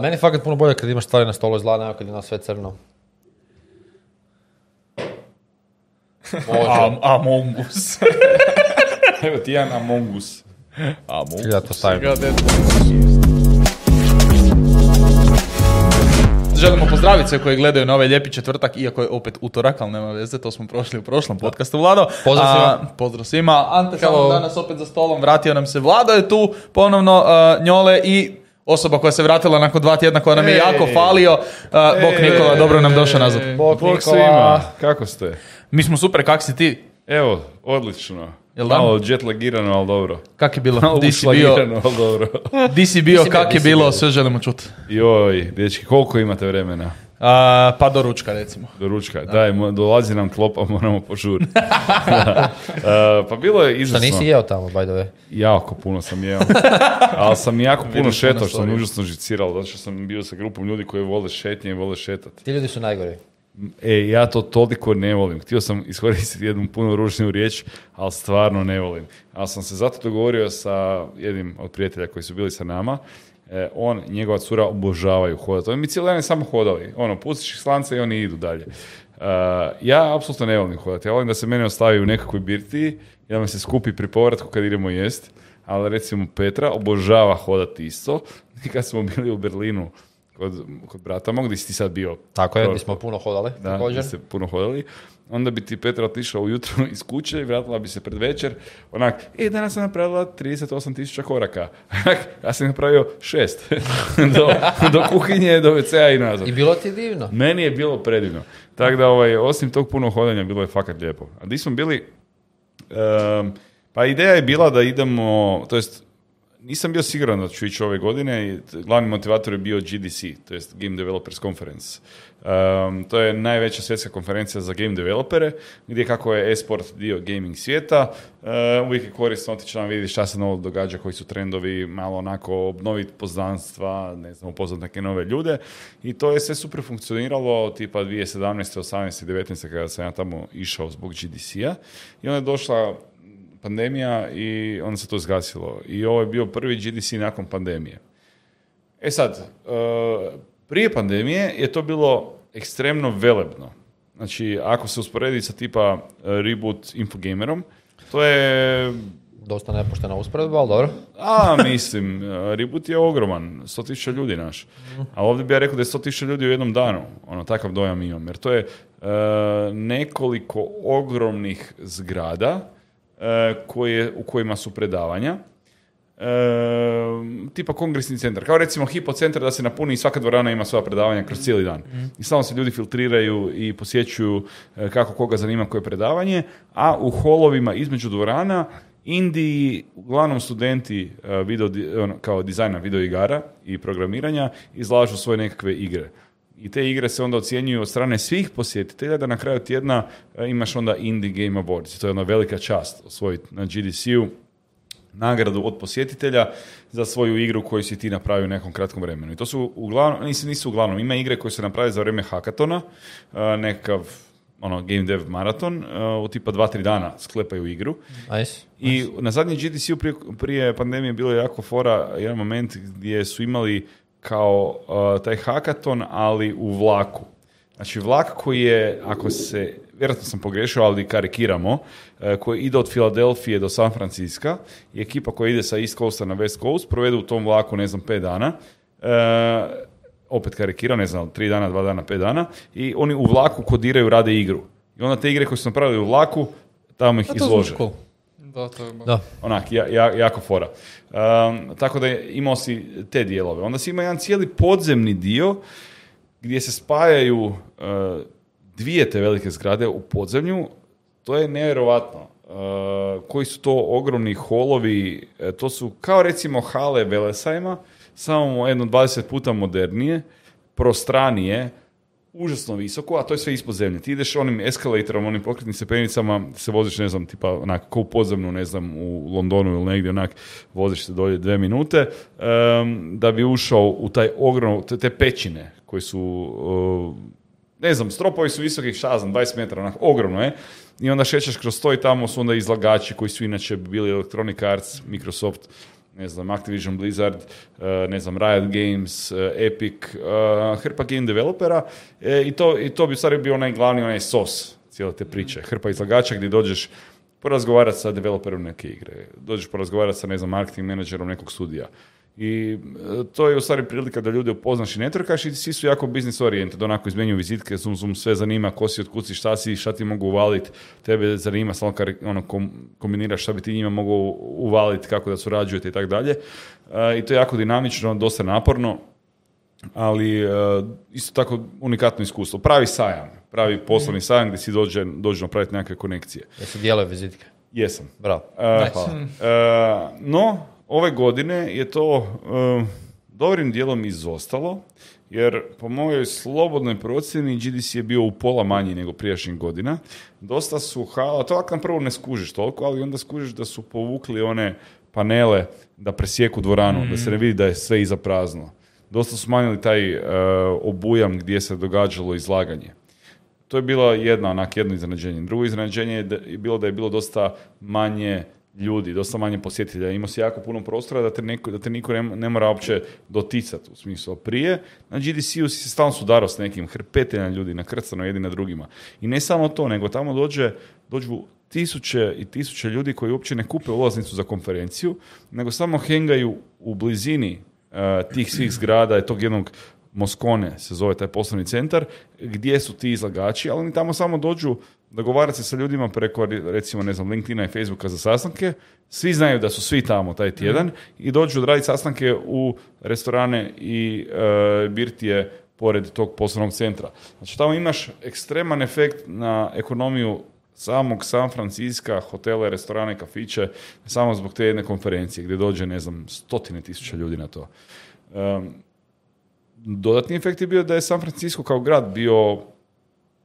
Meni je fakat puno bolje kad imaš stvari na stolu izgleda nego kad je na sve crno. Može. Am, Among Us. Evo ti jedan Among Us. Among Ja to stavim. Želimo pozdraviti sve koji gledaju na ovaj lijepi četvrtak, iako je opet utorak, ali nema veze, to smo prošli u prošlom podcastu, Vlado. Pozdrav svima. A, pozdrav svima. Ante samo danas opet za stolom, vratio nam se Vlado je tu, ponovno a, Njole i osoba koja se vratila nakon dva tjedna, koja nam je jako falio. A, Bok. Nikola, dobro nam došao nazad. Bog Nikola. svima, kako ste? Mi smo super, kak si ti? Evo, odlično. Jel da? Malo jetlagirano, ali dobro. Kak je bilo? Malo Di si bio? ali dobro. Di si bio, Di si bio, kak je bilo, sve želimo čuti. Joj, dečki, koliko imate vremena? A, pa do ručka, recimo. Do ručka. Daj, mo- dolazi nam klopa, moramo požuriti. Da. E, pa bilo je Šta izvrsno. nisi jeo tamo, by the way? Jako puno sam jeo. Ali sam jako puno šetao, što sam užasno žiciralo, zato što sam bio sa grupom ljudi koji vole šetnje i vole šetati. Ti ljudi su najgori. E, ja to toliko ne volim. Htio sam iskoristiti jednu puno ružniju riječ, ali stvarno ne volim. Ali sam se zato dogovorio sa jednim od prijatelja koji su bili sa nama. E, on njegova cura obožavaju hodati. Oni mi cijeli dan samo hodali. Ono, pustiš ih slance i oni idu dalje. E, ja apsolutno ne volim hodati. Ja volim da se mene ostavi u nekakvoj birtiji i da me se skupi pri povratku kad idemo jest. Ali recimo Petra obožava hodati isto. I kad smo bili u Berlinu kod, kod brata mog, gdje si ti sad bio Tako je, mi smo puno hodali, da, također. ste puno hodali, onda bi ti Petra otišla ujutro iz kuće i vratila bi se pred večer, onak, e, danas sam napravila 38 tisuća koraka. ja sam napravio šest. do, do kuhinje, do WC-a i nazad. I bilo ti divno. Meni je bilo predivno. Tako da, ovaj, osim tog puno hodanja, bilo je fakat lijepo. A di smo bili? Ehm, pa ideja je bila da idemo, to jest, nisam bio siguran da ću ići ove godine i glavni motivator je bio GDC, to jest Game Developers Conference. Ehm, to je najveća svjetska konferencija za game developere, gdje kako je e-sport dio gaming svijeta, ehm, uvijek je korisno otići nam vidjeti šta se novo događa, koji su trendovi, malo onako obnoviti poznanstva, ne znam, upoznat neke nove ljude. I to je sve super funkcioniralo, tipa 2017. 18. 19. kada sam ja tamo išao zbog GDC-a. I onda je došla pandemija i onda se to zgasilo. I ovo je bio prvi GDC nakon pandemije. E sad, e, prije pandemije je to bilo ekstremno velebno. Znači, ako se usporedi sa tipa e, Reboot Infogamerom, to je Dosta nepoštena usporedba, ali dobro. a, mislim, e, Reboot je ogroman, 100.000 ljudi naš. A ovdje bi ja rekao da je 100.000 ljudi u jednom danu. Ono, takav dojam imam. Jer to je nekoliko ogromnih zgrada koje, u kojima su predavanja. E, tipa kongresni centar. Kao recimo Hipo centar da se napuni i svaka dvorana ima svoja predavanja kroz cijeli dan. I samo se ljudi filtriraju i posjećuju e, kako koga zanima koje predavanje, a u holovima između dvorana Indiji, uglavnom studenti e, video, ono, kao dizajna video igara i programiranja izlažu svoje nekakve igre. I te igre se onda ocjenjuju od strane svih posjetitelja da na kraju tjedna e, imaš onda Indie Game Awards. To je ona velika čast osvojiti na GDC-u nagradu od posjetitelja za svoju igru koju si ti napravio u nekom kratkom vremenu. I to su uglavnom, nisu, nisu uglavnom, ima igre koje se naprave za vrijeme hakatona, e, nekakav ono, game dev maraton, e, u tipa 2-3 dana sklepaju igru. Nice. I na zadnjem GDC-u prije, prije pandemije bilo je jako fora jedan moment gdje su imali kao uh, taj hakaton, ali u vlaku. Znači vlak koji je, ako se, vjerojatno sam pogrešio, ali karikiramo, uh, koji ide od Filadelfije do San Francisca i ekipa koja ide sa East Coasta na West Coast provedu u tom vlaku, ne znam, pet dana. Uh, opet karikiram, ne znam, tri dana, dva dana, pet dana i oni u vlaku kodiraju, rade igru. I onda te igre koje su napravili u vlaku, tamo ih izlože. zvuči cool. Da, to je Da. Onak, ja, ja- jako fora. Um, tako da je- imao si te dijelove. Onda si ima jedan cijeli podzemni dio gdje se spajaju uh, dvije te velike zgrade u podzemlju. To je nevjerovatno. Uh, koji su to ogromni holovi, e, to su kao recimo hale Velesajma, samo jedno 20 puta modernije, prostranije, užasno visoko, a to je sve ispod zemlje. Ti ideš onim eskalatorom, onim pokretnim stepenicama, se voziš, ne znam, tipa onak, kao u podzemnu, ne znam, u Londonu ili negdje, onak, voziš se dolje dve minute, em, da bi ušao u taj ogromno, te, te pećine koji su, uh, ne znam, stropovi su visoki, šta ja znam, 20 metara, onak, ogromno je. I onda šećeš kroz to i tamo su onda izlagači koji su inače bili Electronic Arts, Microsoft, ne znam, Activision Blizzard, e, ne znam, Riot Games, e, Epic, e, hrpa game developera e, i, to, i to bi stvari bio onaj glavni, onaj sos cijele te priče. Hrpa izlagača gdje dođeš porazgovarati sa developerom neke igre, dođeš porazgovarati sa, ne znam, marketing menadžerom nekog studija. I e, to je u stvari prilika da ljude upoznaš i networkaš i svi su jako business oriented, onako izmenjuju vizitke, zum, zum, sve zanima, ko si, otkud si, šta si, šta ti mogu uvaliti, tebe zanima, samo kad ono, kom- kombiniraš šta bi ti njima mogu uvaliti, kako da surađujete i tako dalje. E, I to je jako dinamično, dosta naporno, ali e, isto tako unikatno iskustvo. Pravi sajam, pravi poslovni sajam gdje si dođe, dođe napraviti nekakve konekcije. Jesu dijele vizitke. Jesam. Bravo. E, Nice. hvala. E, no, ove godine je to e, dobrim dijelom izostalo, jer po mojoj slobodnoj procjeni GDC je bio u pola manji nego prijašnjih godina. Dosta su hala, to ako na prvo ne skužiš toliko, ali onda skužiš da su povukli one panele da presjeku dvoranu, da se ne vidi da je sve iza prazno. Dosta su smanjili taj e, obujam gdje se događalo izlaganje. To je bila jedna, onak, jedno iznenađenje. Drugo iznenađenje je, je bilo da je bilo dosta manje ljudi, dosta manje posjetitelja. Imao si jako puno prostora da te, neko, da te niko ne, ne mora uopće doticati u smislu. Prije, na GDC-u si se stalno sudarao s nekim hrpetenja ljudi, nakrcano jedni na drugima. I ne samo to, nego tamo dođe, dođu tisuće i tisuće ljudi koji uopće ne kupe ulaznicu za konferenciju, nego samo hengaju u blizini eh, tih svih zgrada i tog jednog Moskone se zove taj poslovni centar, gdje su ti izlagači, ali oni tamo samo dođu dogovarati se sa ljudima preko, recimo, ne znam, LinkedIna i Facebooka za sastanke. Svi znaju da su svi tamo taj tjedan i dođu odraditi sastanke u restorane i e, birtije pored tog poslovnog centra. Znači, tamo imaš ekstreman efekt na ekonomiju samog San Franciska, hotele, restorane, kafiće, samo zbog te jedne konferencije gdje dođe, ne znam, stotine tisuća ljudi na to. Um, dodatni efekt je bio da je San Francisco kao grad bio,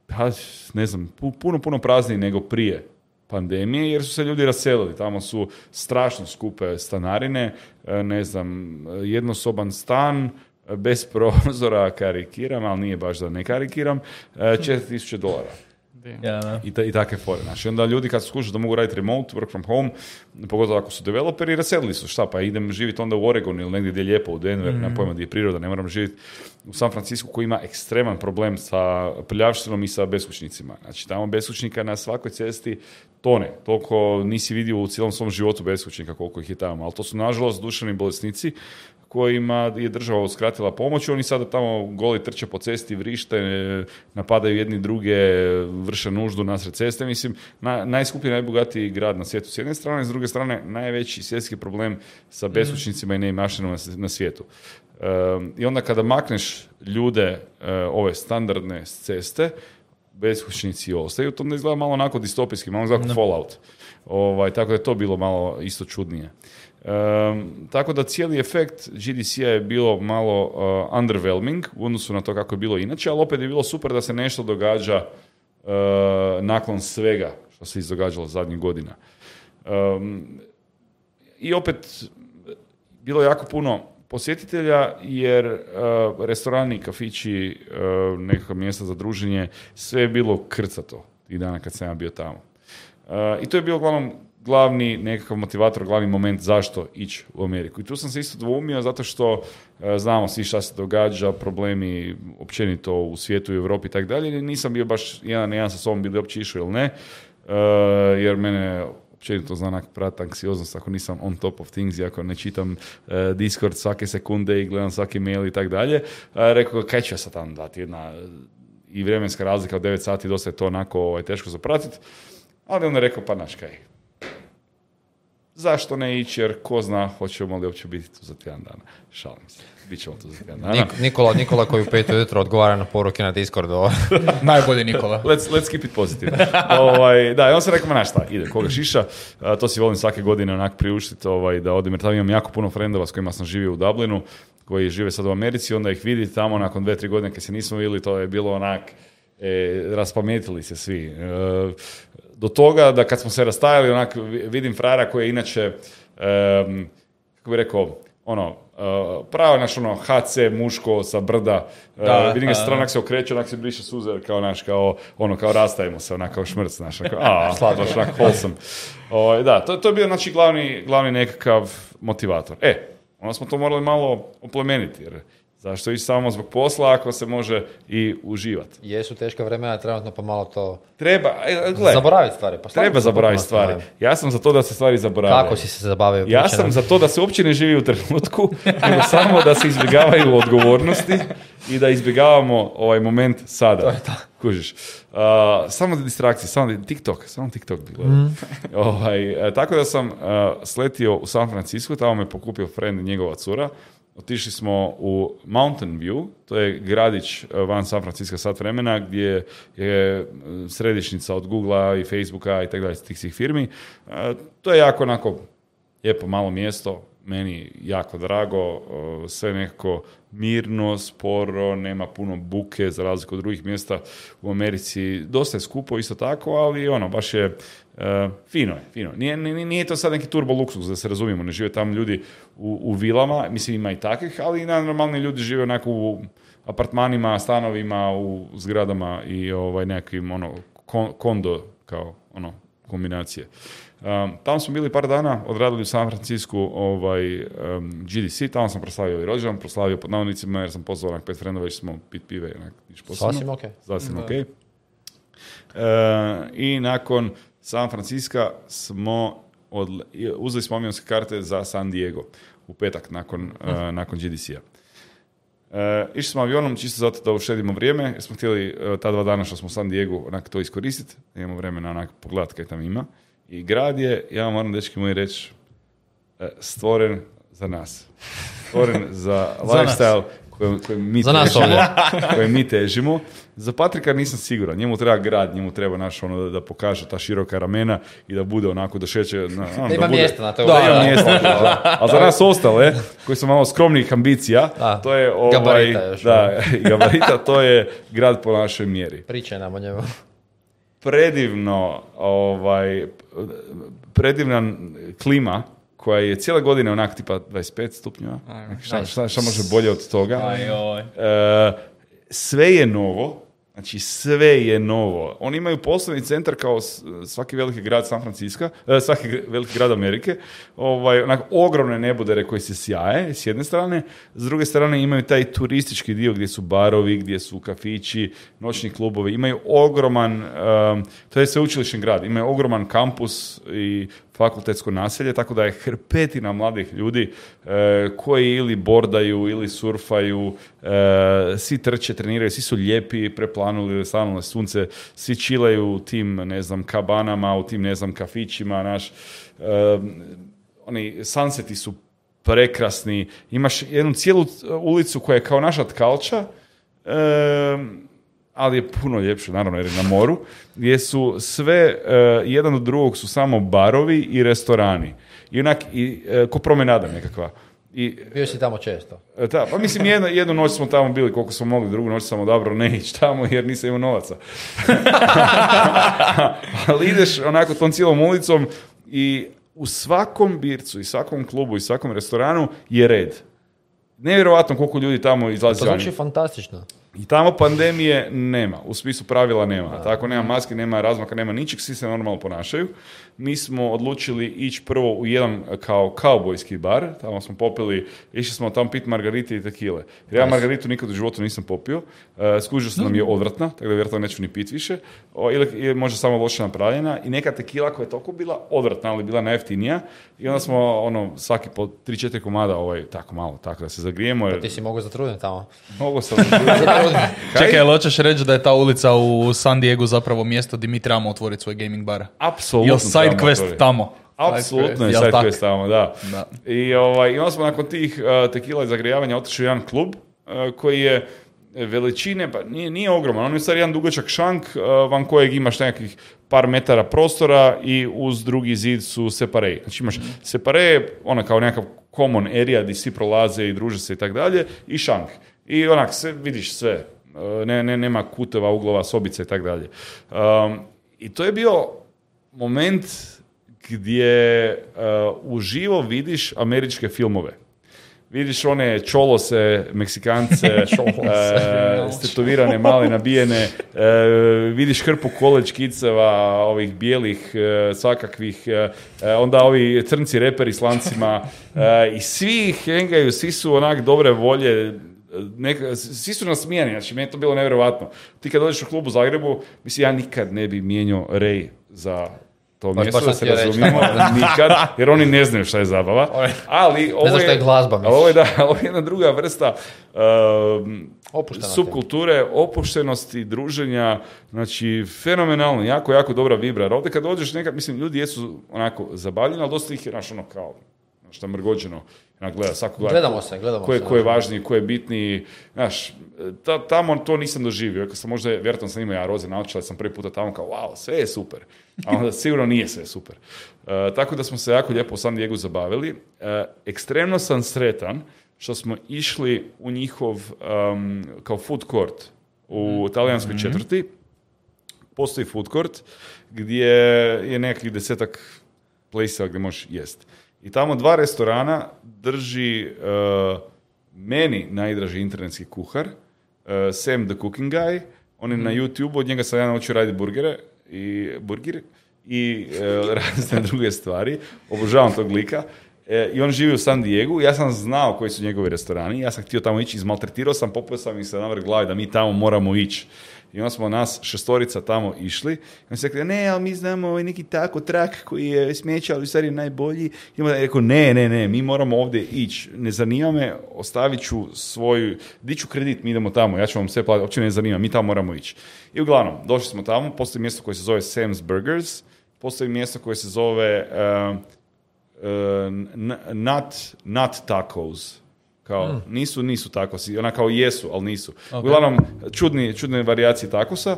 pa, ne znam, pu- puno, puno prazniji nego prije pandemije, jer su se ljudi raselili. Tamo su strašno skupe stanarine, e, ne znam, jednosoban stan, e, bez prozora, karikiram, ali nije baš da ne karikiram, e, 4000 dolara. Ja, da. I, ta, i takve fore. Znači, onda ljudi kad su skušali da mogu raditi remote, work from home, pogotovo ako su developeri, raselili su. Šta, pa idem živjeti onda u Oregon ili negdje gdje je lijepo, u Denver, Mhm. na pojma gdje je priroda, ne moram živjeti u San Francisco koji ima ekstreman problem sa prljavštinom i sa beskućnicima. Znači, tamo beskućnika na svakoj cesti tone. Toliko nisi vidio u cijelom svom životu beskućnika koliko ih je tamo. Ali to su, nažalost, duševni bolesnici kojima je država uskratila pomoć. Oni sada tamo goli trče po cesti, vrište, e, napadaju jedni druge, vrše nuždu nasred ceste. Mislim, na, najskuplji, najbogatiji grad na svijetu s jedne strane, s druge strane najveći svjetski problem sa beskućnicima i neimaštinom na, svijetu. Um, I onda kada makneš ljude e, ove standardne ceste, beskućnici ostaju, to onda izgleda malo onako distopijski, malo izgleda kao Fallout. Ovaj, tako da je to bilo malo isto čudnije. Um, tako da cijeli efekt GDC-a je bilo malo uh, underwhelming u odnosu na to kako je bilo inače, ali opet je bilo super da se nešto događa uh, nakon svega što se izdogađalo zadnjih godina. Um, I opet bilo jako puno posjetitelja jer uh, restorani, kafići, nekakva mjesta za druženje, sve je bilo krcato tih dana kad sam ja bio tamo. I to je bio uglavnom glavni nekakav motivator, glavni moment zašto ići u Ameriku. I tu sam se isto dvoumio zato što uh, znamo svi šta se događa, problemi općenito u svijetu i Europi i tako dalje. Nisam bio baš jedan jedan sa sobom bili uopće išao ili ne, uh, jer mene općenito znanak prat anksioznost ako nisam on top of things i ako ne čitam e, Discord svake sekunde i gledam svaki mail i tak dalje. E, rekao, kaj ću ja sad tamo dati jedna e, i vremenska razlika od 9 sati, dosta je to onako ovaj, teško zapratiti. Ali onda je rekao, pa naš kaj, zašto ne ići, jer ko zna hoćemo li uopće biti tu za tjedan dana. Šalim se, bit ćemo tu za tjedan dana. Nik- Nikola, Nikola koji u pet ujutro odgovara na poruke na Discordu. Najbolji Nikola. Let's, let's keep it positive. ovaj, da, i on se rekao, ma šta, ide, koga šiša, a, to si volim svake godine onak priuštiti ovaj, da odim, jer tamo imam jako puno frendova s kojima sam živio u Dublinu, koji žive sad u Americi, onda ih vidi tamo nakon dve, tri godine kad se nismo vidjeli, to je bilo onak, e, raspametili se svi. E, do toga da kad smo se rastajali, onak vi- vidim frara koji je inače, em, kako bi rekao, ono, uh, pravo naš ono HC muško sa brda, uh, Da, vidim ga stranak se okreće, onak se briše suze, kao naš, kao, ono, kao rastajemo se, onak kao šmrc, znaš, onako, a, baš onak wholesome. Ovaj, da, to, to je bio, znači, glavni, glavni nekakav motivator. E, onda smo to morali malo oplemeniti, jer zašto ići samo zbog posla ako se može i uživati. Jesu teška vremena trenutno pa malo to... Treba, e, gle, Zaboraviti stvari. Pa treba zaboraviti stvari. Ja sam za to da se stvari zaboravljaju. Kako si se zabavio? Ja sam za to da se uopće ne živi u trenutku, nego samo da se izbjegavaju odgovornosti i da izbjegavamo ovaj moment sada. To je to. Kužiš. A, samo distrakcije, samo TikTok, samo TikTok. Mhm. ovaj, e, tako da sam a, sletio u San Francisco, tamo me pokupio friend njegova cura. Otišli smo u Mountain View, to je gradić e, van San Francisco sat vremena gdje je e, središnjica od Googlea i Facebooka i tako dalje tih svih firmi. E, To je jako onako lijepo malo mjesto, meni jako drago, sve nekako mirno, sporo, nema puno buke za razliku od drugih mjesta u Americi. Dosta je skupo isto tako, ali ono, baš je e, fino je, fino. Nije, nije, nije to sad neki turbo luksuz, da se razumijemo, ne žive tamo ljudi u, u vilama, mislim ima i takvih, ali i normalni ljudi žive onako u apartmanima, stanovima, u zgradama i ovaj nekakvim ono kon- kondo kao ono kombinacije. Um, tamo smo bili par dana, odradili u San Francisku ovaj, um, GDC, tamo sam proslavio i rođendan, proslavio pod navodnicima jer sam pozvao onak pet frendova, išli smo pit pive, onak, niš posebno. Sasvim okej. Sasvim ok. I nakon San Francisca smo odle- i- uzeli smo avionske karte za San Diego u petak nakon, eh, nakon GDC-a. E, išli smo avionom čisto zato da uštedimo vrijeme, jer smo htjeli e, ta dva dana što smo u San Diego onak to iskoristiti, imamo vremena onak pogledati kaj tam ima. I grad je, ja vam moram dečki moji reći, e, stvoren za nas. Stvoren za Za nas. lifestyle kojem, kojem mi Za nas težimo, ovdje. kojem mi težimo. Za Patrika nisam siguran. Njemu treba grad, njemu treba naš ono da, da pokaže ta široka ramena i da bude onako da šeće na, ono, Da ima bude- mjesta na to. da, ima mjesta. da. A za nas ostale, koji su malo skromnijih ambicija, Da. to je ovaj, Gabarita još, da, gabarita, to je grad po našoj mjeri. Pričaj nam o njemu. Predivno, ovaj, predivna klima koja je cijele godine onak tipa 25 stupnjeva. Šta, šta, šta može bolje od toga? Aj, oj. E, sve je novo, znači sve je novo. Oni imaju poslovni centar kao svaki veliki grad San Francisco, e, svaki veliki grad Amerike, ovaj, onako ogromne nebodere koje se sjaje s jedne strane, s druge strane imaju taj turistički dio gdje su barovi, gdje su kafići, noćni klubovi, imaju ogroman, em, to je sveučilišni grad, imaju ogroman kampus i fakultetsko naselje, tako da je hrpetina mladih ljudi e, koji ili bordaju ili surfaju, e, svi trče, treniraju, svi su lijepi, preplanuli, stalno na sunce, svi čilaju u tim, ne znam, kabanama, u tim, ne znam, kafićima, naš, e, oni sunseti su prekrasni, imaš jednu cijelu ulicu koja je kao naša tkalča, e, ali je puno ljepše, naravno, jer je na moru, gdje su sve, e, jedan od drugog su samo barovi i restorani. I onak, i, e, ko promenada nekakva. I, Bio si tamo često. e, da, pa mislim, jednu, jednu noć smo tamo bili koliko smo mogli, drugu noć sam odabrao ne ići tamo jer nisam imao novaca. ali ideš onako tom cijelom ulicom i u svakom bircu i svakom klubu i svakom restoranu je red. Nevjerojatno koliko ljudi tamo izlazi To zvuči fantastično. I tamo pandemije nema, u smislu pravila nema. Tako nema maske, nema razmaka, nema ničeg, svi se normalno ponašaju. Mi smo odlučili ići prvo u jedan kao kaubojski bar, tamo smo popili, išli smo tamo pit margarite i tekile. Jer ja margaritu nikad u životu nisam popio, uh, skužio sam da mi je odvratna, tako da vjerojatno neću ni pit više, o, ili je možda samo loše napravljena i neka tekila koja je toliko bila odvratna, ali bila najjeftinija i onda smo ono svaki po 3-4 komada ovaj, tako malo, tako da se zagrijemo. Jer Ti si mogu zatrudniti tamo. mogu sam... Kaj? Čekaj, jel hoćeš reći da je ta ulica u San Diego zapravo mjesto gdje mi trebamo otvoriti svoj gaming bar? Apsolutno. Jel side quest tamo? Apsolutno je side quest tamo, da. Da. I, ovaj, I onda smo nakon tih uh, tekila i zagrijavanja otišli u jedan klub uh, koji je veličine, pa nije, nije ogroman, on je stvar jedan dugačak šank uh, van kojeg imaš nekakvih par metara prostora i uz drugi zid su separe. Znači imaš separe, ona kao nekakav common area gdje svi prolaze i druže se i tak dalje, i šank. I onak, sve, vidiš sve, Uh, ne, ne, nema kuteva, uglova, sobica i tak dalje. Um, I to je bio moment gdje uh, uživo vidiš američke filmove. vidiš one čolose, Meksikance, e, stetovirane, male, nabijene, e, vidiš hrpu college kiceva, ovih bijelih, e, svakakvih, e, e, onda ovi crnci reperi s lancima e, i svi ih hengaju, svi su onak dobre volje, neka, svi su nasmijani, znači meni je to bilo nevjerojatno. Ti kad dođeš u klub u Zagrebu, mislim, ja nikad ne bi mijenjao rej za to Baš- mjesto, baš da se razumijemo, nikad, jer oni ne znaju šta je zabava. Ali ovo znaš šta je glazba, ovo je, da, ovo je jedna druga vrsta Opuštenosti. subkulture, opuštenosti, druženja, znači fenomenalno, jako, jako dobra vibra. Jer ovdje kad dođeš nekad, mislim, ljudi jesu onako zabavljeni, ali dosta ih je, znaš, ono kao, šta mrgođeno, onak gleda, svako gleda. Gledamo se, gledamo Ko je, se. ko je važniji, ko je bitniji, znaš, ta, tamo to nisam doživio, kad sam možda, vjerojatno sam imao ja roze naočale, sam prvi puta tamo kao, wow, sve je super, a onda sigurno nije sve super. E, tako da smo se jako lijepo u San Diego zabavili. E, ekstremno sam sretan što smo išli u njihov um, kao food court u talijanskoj četvrti, postoji food court gdje je nekakvih desetak place gdje možeš jest. I tamo dva restorana drži uh, meni najdraži internetski kuhar, uh, Sam the Cooking Guy, on je na YouTube, od njega sam ja naučio raditi burgere i burger i uh, razne druge stvari. Obožavam tog lika. E, I on živi u San Diego, ja sam znao koji su njegovi restorani, ja sam htio tamo ići, izmaltretirao sam, popio sam ih se na vrh glavi da mi tamo moramo ići. I onda smo nas šestorica tamo išli. I on se rekli, ne, ali mi znamo ovaj neki tako trak koji je smeća, ali u stvari najbolji. I onda je rekao, ne, ne, ne, mi moramo ovdje ići. Ne zanima me, ostavit ću svoju, diću kredit, mi idemo tamo, ja ću vam sve platiti, uopće ne zanima, mi tamo moramo ići. I uglavnom, došli smo tamo, postoji mjesto koje se zove Sam's Burgers, postoji mjesto koje se zove uh, uh, nut, nut tacos. Kao, nisu, nisu takosi, ona kao jesu, ali nisu. Uglavnom, čudni, čudne varijacije takosa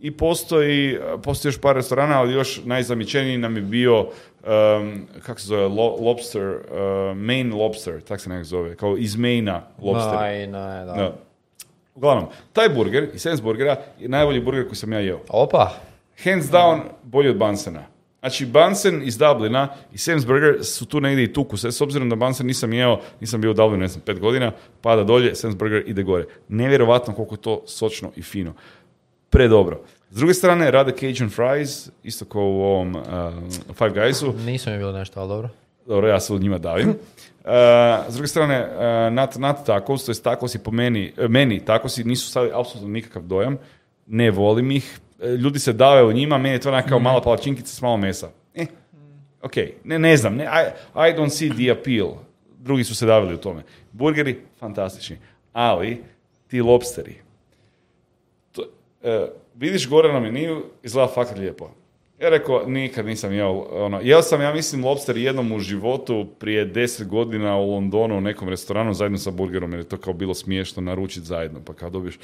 i postoji, postoji još par restorana, ali još najzamičeniji nam je bio, um, kako se zove, lo- lobster, uh, Maine lobster, tak se nekako zove, kao iz Maina lobster. Ne, da. Da. Uglavnom, taj burger, iz Sam's burgera, je najbolji burger koji sam ja jeo. Opa, Hands down, bolji od Bansena. Znači, Bansen iz Dublina i Sam's Burger su tu negdje i tuku se. S obzirom da Bansen nisam jeo, nisam bio u Dublinu, ne znam, pet godina, pada dolje, Sam's Burger ide gore. Nevjerovatno koliko je to sočno i fino. Predobro. S druge strane, rade Cajun fries, isto kao u ovom uh, Five Guysu. nisam je bilo nešto, ali dobro. Dobro, ja se od njima davim. Uh, s druge strane, uh, nat, nat tacos, to jest tacosi po meni, meni tacosi nisu stavili apsolutno nikakav dojam. Ne volim ih. Ljudi se dave u njima, meni je to onako kao mala palačinkica s malo mesa. Eh, ok, ne, ne znam, ne, I, I don't see the appeal. Drugi su se davili u tome. Burgeri, fantastični. Ali, ti lobsteri, to, e, vidiš gore na meniju, izgleda fakat lijepo. Ja rekao, nikad nisam jeo, ono, jeo sam, ja mislim, lobster jednom u životu prije deset godina u Londonu u nekom restoranu zajedno sa burgerom, jer je to kao bilo smiješno naručiti zajedno, pa kao dobiješ e,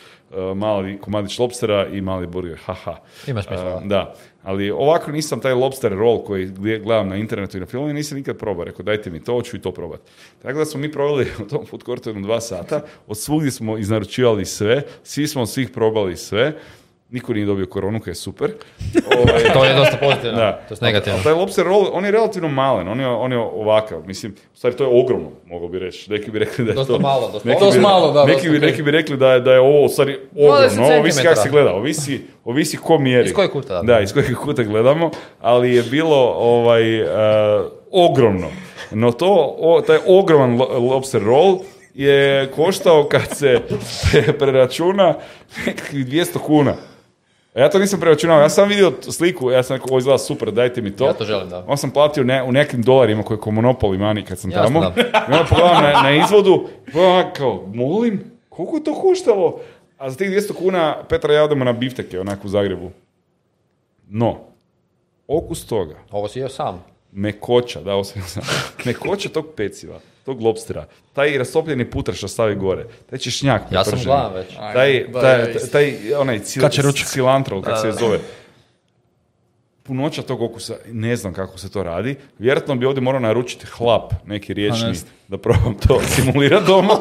mali komadić lobstera i mali burger, haha. Ima smisla. E, da, ali ovako nisam taj lobster roll koji gledam na internetu i na filmu, nisam nikad probao. Rekao, dajte mi to, hoću i to probati. Tako da smo mi proveli u tom food courtu dva sata, od svugdje smo iznaručivali sve, svi smo od svih probali sve, niko nije dobio koronu, koji je super. Ovaj, To je dosta pozitivno, da. to je negativno. Ali taj lobster roll, on je relativno malen, on je, on je ovakav. Mislim, u stvari to je ogromno, mogu bi reći. Neki bi rekli da je Dosta to... malo, dosta neki malo. bi- malo, da, Neki bi, neki bi rekli da je, da je ovo u stvari ogromno, 20 ovisi kako se gleda, ovisi, ovisi ko mjeri. Iz kojeg kuta, da. Da, iz kojeg kuta gledamo, ali je bilo ovaj, uh, ogromno. No to, o, taj ogroman lo- lobster roll je koštao kad se pre- preračuna nekakvih 200 kuna. A Ja to nisam preračunao, ja sam vidio sliku, ja sam rekao, ovo izgleda super, dajte mi to. Ja to želim, da. On sam platio ne, u nekim dolarima koje je ko Monopoly money kad sam Jasno, tamo. da. I onda pogledam na, na izvodu, pogledam kao, molim, koliko je to koštalo? A za tih 200 kuna Petra ja odemo na bifteke, onako u Zagrebu. No, okus toga, Ovo si jeo sam. mekoća, da, ovo sam sam- mekoća tog peciva, tog lobstera, taj rastopljeni putar što stavi gore, taj češnjak Ja sam gladan već. taj, taj, taj, onaj cil, cilantro, kako se zove, punoća tog okusa, ne znam kako se to radi. Vjerojatno bi ovdje morao naručiti hlap, neki riječni, ne znam. da probam to simulirati doma.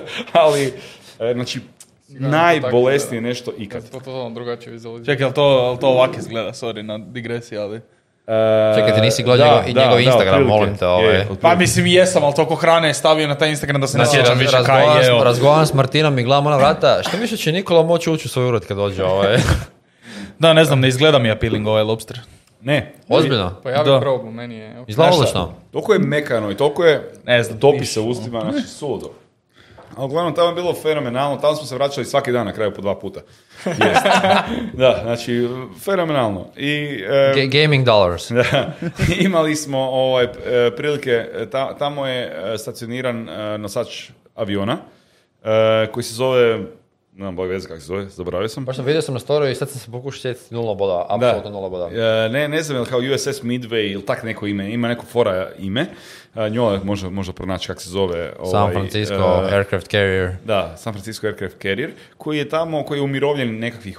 Ali, e, znači, najbolesnije nešto ikad. To totalno drugačije vizualizirati. Čekaj, jel to, jel to ovak izgleda, sorry na digresiji, ali... E, Čekaj, ti nisi gledao da, njegov- i da, njegov da, Instagram, otprilike. molim te, ovaj. Je, Pa mislim jesam, ali toliko hrane je stavio na taj Instagram da se ne Znači, sjećam više kaj je. razgovaram s Martinom i gledam ona vrata. Što misliš će Nikola moći ući u svoj ured kad dođe ovaj? Da, ne znam, ne izgleda mi appealing ovaj lobster. Ne, Ozbiljno? Pa ja Da. bih probu, meni je... ok. Izgleda odlično. toliko je mekano i toliko je Ne znam, topi se u ustima, znači suludo. Ali uglavnom tamo je bilo fenomenalno, tamo smo se vraćali svaki dan na kraju po dva puta. Jest. da, znači fenomenalno. I e, Ga- gaming dollars. Da, imali smo ovaj, e, prilike, e, ta- tamo je e, stacioniran nosač aviona koji se zove, nemam bog veze kako se zove, zaboravio sam. Baš sam vidio sam na storiju i sad sam se pokušao sjetiti nula boda, apsolutno nula boda. E, ne, ne znam je li kao USS Midway ili tak neko ime, ima neko fora ime. E, Njola možda, možda pronaći kako se zove. San ovaj, Francisco e, Aircraft Carrier. Da, San Francisco Aircraft Carrier, koji je tamo, koji je umirovljen nekakvih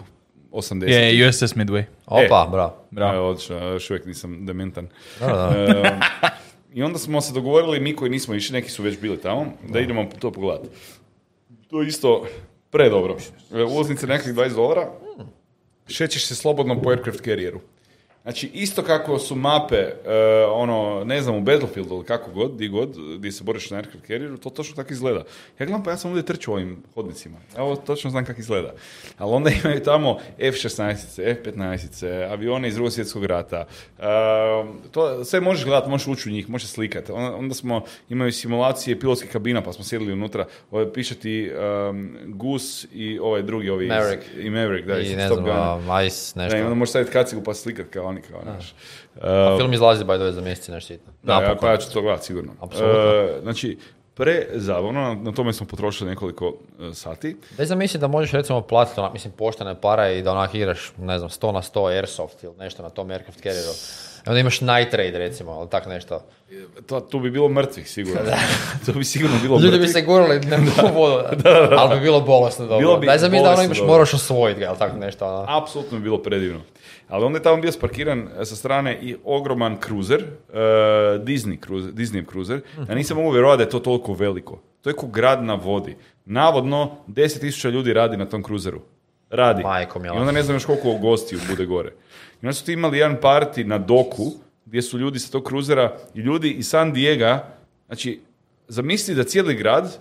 80. Je, USS Midway. Opa, bravo. Bravo. Evo, odlično, još uvijek nisam dementan. Da, da. E, I onda smo se dogovorili, mi koji nismo išli, neki su već bili tamo, da idemo to pogledati. To je isto predobro. E, Ulaznice nekakvih 20 dolara, šećeš se slobodno po aircraft carrieru. Znači, isto kako su mape, e, ono, ne znam, u Battlefieldu ili kako god, di god, gdje se boriš na aircraft carrieru, to točno tako izgleda. Ja gledam, pa ja sam ovdje trčao ovim hodnicima. Evo, točno znam kako izgleda. Ali onda imaju tamo F-16, F-15, avione iz drugog svjetskog rata. E, to, sve možeš gledati, možeš ući u njih, možeš slikati. Onda, onda smo, imaju simulacije pilotskih kabina, pa smo sjedili unutra. Ovaj, piše ti um, Gus i ovaj drugi, ovi... iz- Maverick. I Maverick, da, iz I ne Top znam, Ice, Da, i onda nešto. možeš staviti kacigu pa slikat kao oni, kao, znaš. A Uh, film izlazi, by the way, za mjesec nešto da, ja, pa ja ću to gledati sigurno. Apsolutno. Uh, znači, prezabavno, na, na tome smo potrošili nekoliko uh, sati. Daj zamisli da možeš recimo platiti onak, mislim, poštene pare i da onak igraš, ne znam, 100 na 100 Airsoft ili nešto na tom Aircraft Carrieru. I onda imaš Night Raid recimo, ili tak nešto. To, tu bi bilo mrtvih, sigurno. to bi sigurno bilo Ljudi bi se gurali u vodu, ali bi bilo bolesno dobro. Bilo bi Daj zamisli da ono imaš, dobro. moraš osvojiti ga, ili tako nešto. ono. Apsolutno bi bilo predivno. Ali onda je tamo bio sparkiran e, sa strane i ogroman kruzer, uh, Disney cruiser, Disney cruiser. Ja nisam mogu vjerovati da je to toliko veliko. To je ko grad na vodi. Navodno, 10.000 ljudi radi na tom kruzeru. Radi. Majko mila. I onda ne znam još koliko gostiju bude gore. I onda su ti imali jedan party na doku, gdje su ljudi sa tog kruzera i ljudi iz San Diego, znači, zamisli da cijeli grad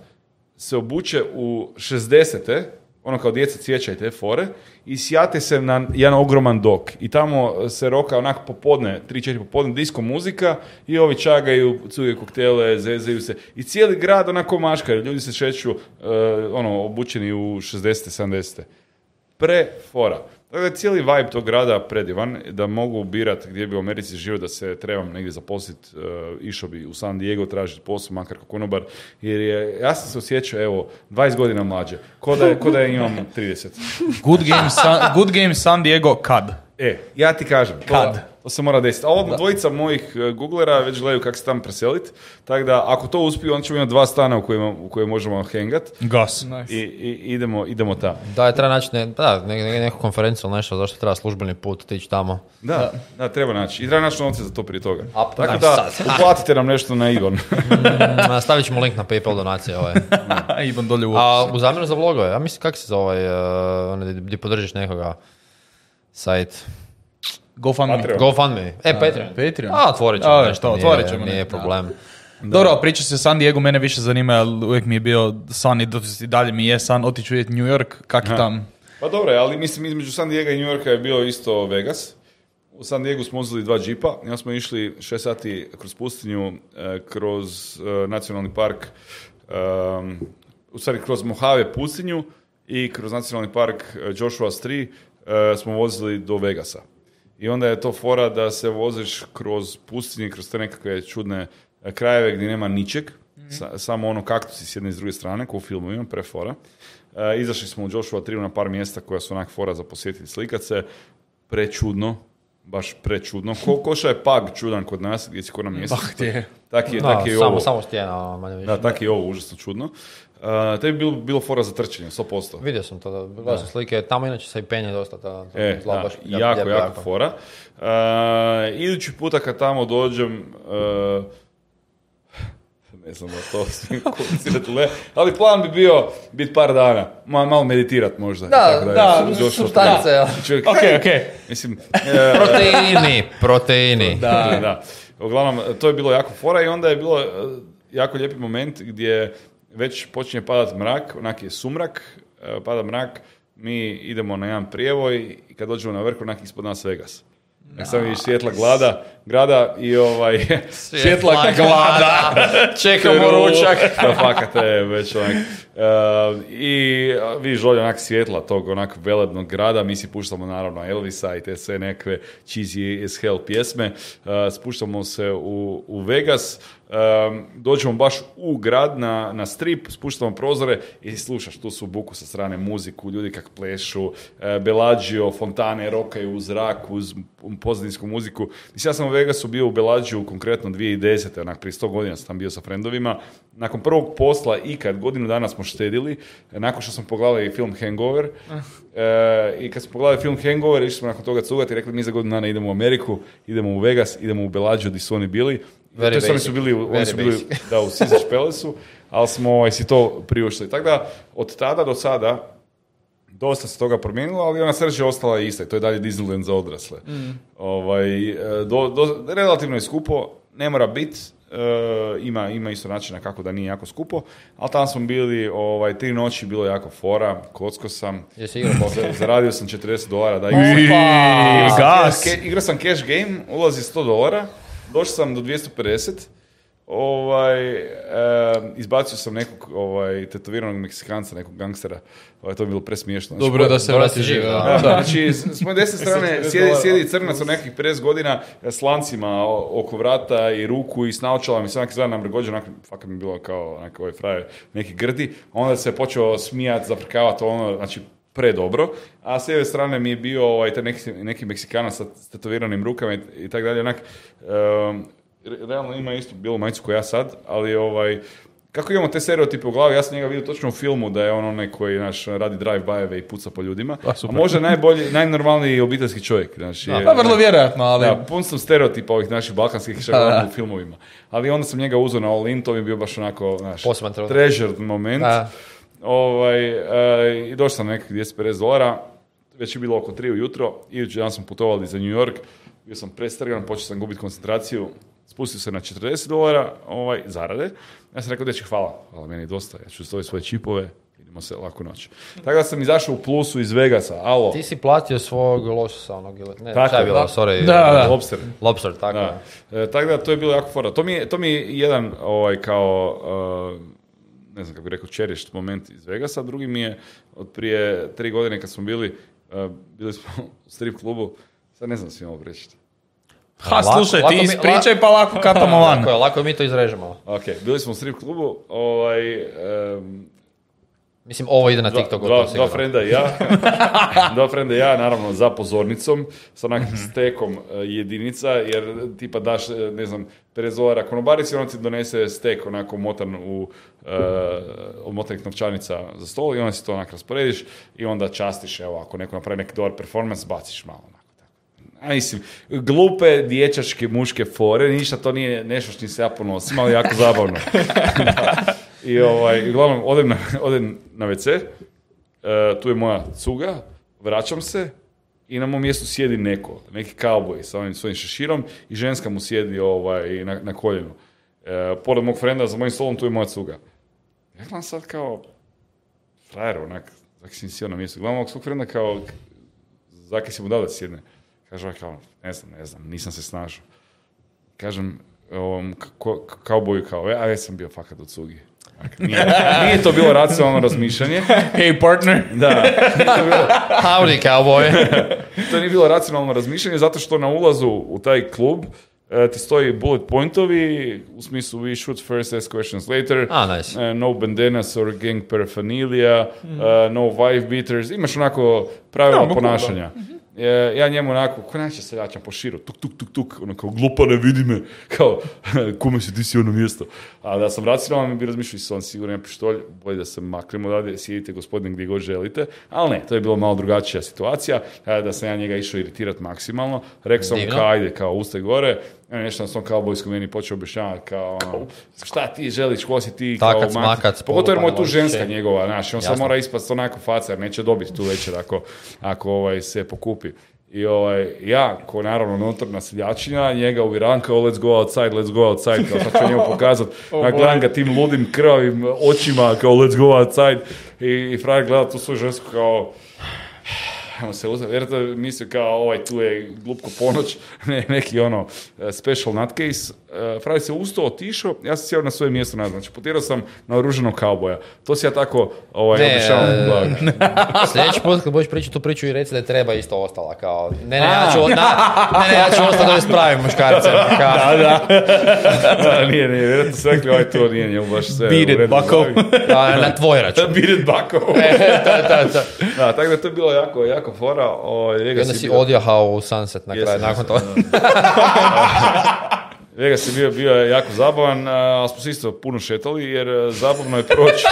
se obuče u 60 ono kao djeca cvijeća i te fore, i sjate se na jedan ogroman dok. I tamo se roka onak popodne, 3-4 popodne, disko muzika i ovi čagaju, cugaju koktele, zezaju se. I cijeli grad onako maškar, ljudi se šeću eh, ono, obučeni u 60 70 Pre fora. Tako da je cijeli vibe tog grada predivan, da mogu birat gdje bi u Americi živio da se trebam negdje zaposliti, uh, išao bi u San Diego tražiti posao, makar kao konobar, jer je, ja sam se osjećao, evo, 20 godina mlađe, ko da, je- ko da je imam 30. Good game, San, good game San Diego kad? E, ja ti kažem, to, Kad? to se mora desiti. A ovo dvojica mojih e, googlera već gledaju kako se tamo preselit, tako da ako to uspiju, onda ćemo imati dva stana u kojima, u koje možemo hangat Gas. Nice. i, i idemo, idemo tamo. Da, je, treba naći ne, da, ne, ne- neku konferenciju ili nešto, zašto treba službeni put otići tamo. Da, da, treba naći. I treba naći novce za to prije toga. A, Tako da, sad. uplatite nam nešto na Igon. Mm, Stavit ćemo link na PayPal donacije. Ovaj. Iban dolje u A u zamjenu za vlogove, ja mislim kako se zove, ovaj, uh, di podržiš nekoga sajt. GoFundMe. Patreon. GoFundMe. E, Patreon. Patreon. A, otvorit ćemo A, nešto, to, nije, otvorit ćemo nije nešto, problem. Dobro, priča se o San Diego, mene više zanima, jer uvijek mi je bio san i, dalje mi je san otići vidjeti New York, kak je tam. Pa dobro, ali mislim između San Diego i New Yorka je bio isto Vegas. U San Diego smo uzeli dva džipa, ja smo išli šest sati kroz pustinju, e, kroz e, nacionalni park, um, u stvari kroz Mojave pustinju i kroz nacionalni park e, Joshua's Tree smo vozili do Vegasa. I onda je to fora da se voziš kroz pustinje, kroz te nekakve čudne e, krajeve gdje nema ničeg, sa- samo ono kaktusi s jedne i s druge strane, ko u filmu imam, pre fora. E, izašli smo u Joshua Tree na par mjesta koja su onak fora za posjetiti slikat se. Prečudno, baš prečudno. Ko, koša je pag čudan kod nas, gdje si ko na mjestu. Bah, gdje je. Taki je, je samo, ovo. samo stijena, ono, manje više. Da, taki je ovo užasno čudno. Uh, to je bilo, bilo fora za trčanje, 100%. Vidio sam to, da, gledao sam slike, tamo inače se i penje dosta. Ta, ta, E, zla da, baš jako, lijepo, jako, fora. Uh, idući puta kad tamo dođem, uh, ne znam da to. Ali plan bi bio biti par dana, ma- malo meditirat možda. i Da, tako da, toga. jel? Čovjek- Ok, ok. Mislim, e, Proteini, proteini. da, da. Uglavnom, to je bilo jako fora i onda je bilo jako lijepi moment gdje već počinje padat mrak, onak je sumrak, e, pada mrak, mi idemo na jedan prijevoj i kad dođemo na vrh, onak ispod nas Vegas. Nek sam vidiš svjetla glada, grada i ovaj, svjetla glada. Čekamo ručak. da fakate već onak. E, I vidiš ovdje onak svjetla tog onak velebnog grada, mi si puštamo naravno Elvisa i te sve nekakve cheesy as hell pjesme. E, spuštamo se u, u Vegas, e, dođemo baš u grad na, na strip, spuštamo prozore i slušaš tu su buku sa strane muziku, ljudi kak plešu, e, Bellagio, fontane rokaju u zrak uz pozadinsku muziku. Mislim, ja sam Vegasu bio u Bellagio konkretno 2010. onak prije 100 godina sam tam bio sa frendovima. Nakon prvog posla ikad, godinu dana smo štedili, nakon što smo pogledali film Hangover, e, i kad smo pogledali film Hangover, išli smo nakon toga cugati i rekli mi za godinu dana idemo u Ameriku, idemo u Vegas, idemo u Bellagio gdje su oni bili. Very to oni su bili, u- oni Very su bili basic. da, u Caesars Palace-u, ali smo ovaj, si to priuštili. Tako da, od tada do sada, dosta se toga promijenilo, ali ona srž je ostala ista i to je dalje Disneyland za odrasle. Ovaj, e, do, do- relativno je skupo, ne mora biti, ima, ima isto načina kako da nije jako skupo, ali tamo smo bili ovaj, tri noći, bilo jako fora, kocko sam, Jesi zaradio sam 40 dolara, da I igrao sam- Igrao sam cash game, ulazi 100 dolara, došao sam do 250, ovaj, e, izbacio sam nekog ovaj, tetoviranog Meksikanca, nekog gangstera, ovaj, to je bilo presmiješno. Znači, Dobro da se vrati živ, da. da. znači, s moje desne strane 50 sjedi, sjedi crnac od nekih 50 godina e, s lancima oko vrata i ruku i s naočalama i sve onak izgleda nam regođe, onak, fakat mi je bilo kao onak, ovaj frajer, neki grdi. Onda se počeo smijat, zafrkavati, ono, znači, predobro, a s lijeve strane mi je bio ovaj, taj neki, neki Meksikana sa tetoviranim rukama i, i tako dalje, onak, re- realno ima isto bilo majicu koja ja sad, ali ovaj, kako imamo te stereotipe u glavi, ja sam njega vidio točno u filmu da je on onaj koji naš, radi drive-byeve i puca po ljudima, A, a, super. možda najbolji, najnormalniji obiteljski čovjek. Znači, je- Pa vrlo vjerojatno, ali... da, pun sam stereotipa ovih naših balkanskih Da, da. gledamo u filmovima. Ali onda sam njega uzeo na All In, to mi je bio baš onako, trenutak. treasured moment. Da. Ovaj, e, I došao sam nekih 250 dolara, već je bilo oko 3 ujutro, idući dan smo putovali za New York, bio sam prestrgan, počeo sam gubiti koncentraciju, spustio se na 40 dolara ovaj, zarade. Ja sam rekao, dečki, hvala, hvala, meni je dosta, ja ću staviti svoje čipove, idemo se laku noć. Tako da sam izašao u plusu iz Vegasa, alo, Ti si platio svog lososa onog. Ne, Tako šta je bilo, da. sorry. Da, da. lobster. Lobster, tako Da. E, tako da to je bilo jako fora. To mi je, to mi je jedan ovaj, kao, uh, ne znam kako bi rekao, cherished moment iz Vegasa. Drugi mi je od prije tri godine kad smo bili, uh, bili smo u strip klubu, sad ne znam svima ovo reći. Ha, Lako- slušaj, lako ti mi- ispričaj pa lako katamo van. Tako je, lako mi to izrežemo. Ok, bili smo u strip klubu, ovaj, em, Mislim, ovo ide na dva, TikTok. dva, dva sigurno. frenda i ja, dva frenda i ja, naravno za pozornicom, sa onak stekom e, jedinica, jer tipa daš, e, ne znam, 50 dolara konobarici, on ti donese stek onako motan u e, omotanih novčanica za stol i onda si to onak rasporediš i onda častiš, evo, ako neko napravi neki dobar performance, baciš malo onako. A mislim, glupe dječačke muške fore, ništa to nije nešto što se ja ponosim, ali jako zabavno. I ovaj, uglavnom, odem na, odem na WC, e, tu je moja cuga, vraćam se i na mom mjestu sjedi neko, neki kauboj sa ovim svojim šeširom i ženska mu sjedi ovaj, na, na koljenu. E, pored mog frenda za mojim stolom tu je moja cuga. Ja gledam sad kao frajer, onak, zaki si sjeo na mjestu. Gledam ovog svog frenda kao, zaki si mu dao da sjedne. Kaže ovaj kao, ne znam, ne znam, nisam se snašao. Kažem, ovom, kauboju kao, e, a već sam bio fakat u cugi. Dakle, Nije, nije to bilo racionalno razmišljanje. Hey partner. Da, Howdy, cowboy. to nije bilo racionalno razmišljanje zato što na ulazu u taj klub e, ti stoji bullet pointovi u smislu we shoot first, ask questions later. A, nice. e, no bandanas or gang paraphernalia, e, no wife beaters. Imaš onako pravila Ja, bukvalno, ponašanja. E, ja njemu onako, ko najče se jačam po širu, tuk, tuk, tuk, tuk, ono kao, glupa ne vidi me, kao, kume si, ti si ono mjesto. A da sam racionalan, bi razmišljao sam on sigurno ima pištolj, bolje da se maknemo odavde, sjedite gospodine gdje god želite, ali ne, to je bilo malo drugačija situacija, e, da sam ja njega išao iritirati maksimalno, rekao sam mu ajde, kao, ustaj gore, nešto na svom kaubojskom meni počeo objašnjavati kao, ono, šta ti želiš, ko si ti, kao, Takac, makac, Pogotovo jer mu je tu ženska ložiće. njegova, znaš, on sad Jasno. mora ispast onako faca, jer neće dobiti tu večer ako, ako ovaj, se pokupi. I ovaj, ja, ko naravno notorna seljačina, njega uvjeravam kao let's go outside, let's go outside, kao sad ću njemu pokazat, ja gledam ga tim ludim krvavim očima, kao let's go outside, i, i frajer gleda tu svoju žensku kao, Ajmo se uzeti, vjerojatno je mislio kao ovaj tu je glupko ponoć, ne, neki ono eh, special nutcase. Uh, Frajer se ustao, otišao, ja sam sjeo na svoje mjesto nazad. Znači, potirao sam na oruženog kauboja. To si ja tako ovaj, Ne, e, glavi. Sljedeći put kad budeš pričati tu priču i reci da je treba isto ostala kao, ne, ne, ja ću, na, ne, ne, ja ću ostati da s pravim muškarcem. Kao, da, nije, nije, vjerojatno su rekli, ovaj to nije njemu baš sve Beat it, kao, na tvoj račun. Beat it. Da, da, da. da, tako da to je bilo jako, jako fora. Ovaj, I onda si bio- odjahao u sunset na kraju, nakon toga. Vegas je bio, bio jako zabavan, ali smo se isto puno šetali, jer e, zabavno je proći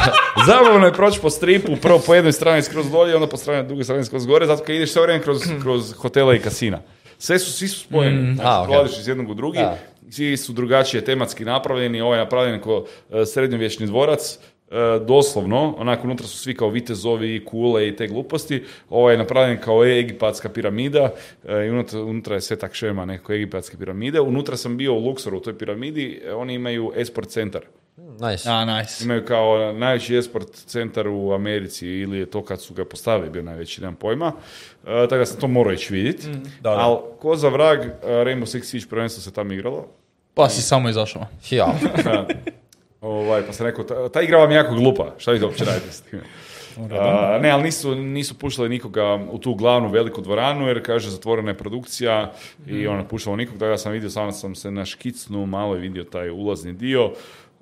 zabavno je proći po stripu, prvo po jednoj strani skroz dolje, onda po strani druge strane skroz gore, zato kad ideš sve vrijeme kroz, kroz hotele i kasina. Sve su, svi su spojeni, znači a, ok. prolaziš iz jednog u drugi, Da. svi su drugačije tematski napravljeni, ovaj je napravljen kao e, srednjovječni dvorac, doslovno, onako unutra su svi kao vitezovi i kule i te gluposti, ovaj je napravljen kao egipatska piramida e, i unutra, unutra je sve tak šema nekako egipatske piramide, unutra sam bio u Luxoru u toj piramidi, e, oni imaju esport centar. Nice. A, nice. Imaju kao najveći esport centar u Americi ili je to kad su ga postavili bio najveći, nemam pojma. E, tako da sam to morao ići vidjeti. da, da. Ali ko za vrag, e, Rainbow Six Siege prvenstvo se tamo igralo. Pa si samo izašao. Ja. Da. ovaj, pa sam rekao, ta, ta igra vam je jako glupa, šta vi uopće radite s time? A, ne, ali nisu, nisu puštali nikoga u tu glavnu veliku dvoranu, jer kaže zatvorena je produkcija i ona puštala nikog, da ja sam vidio, samo sam se naškicnu malo i vidio taj ulazni dio.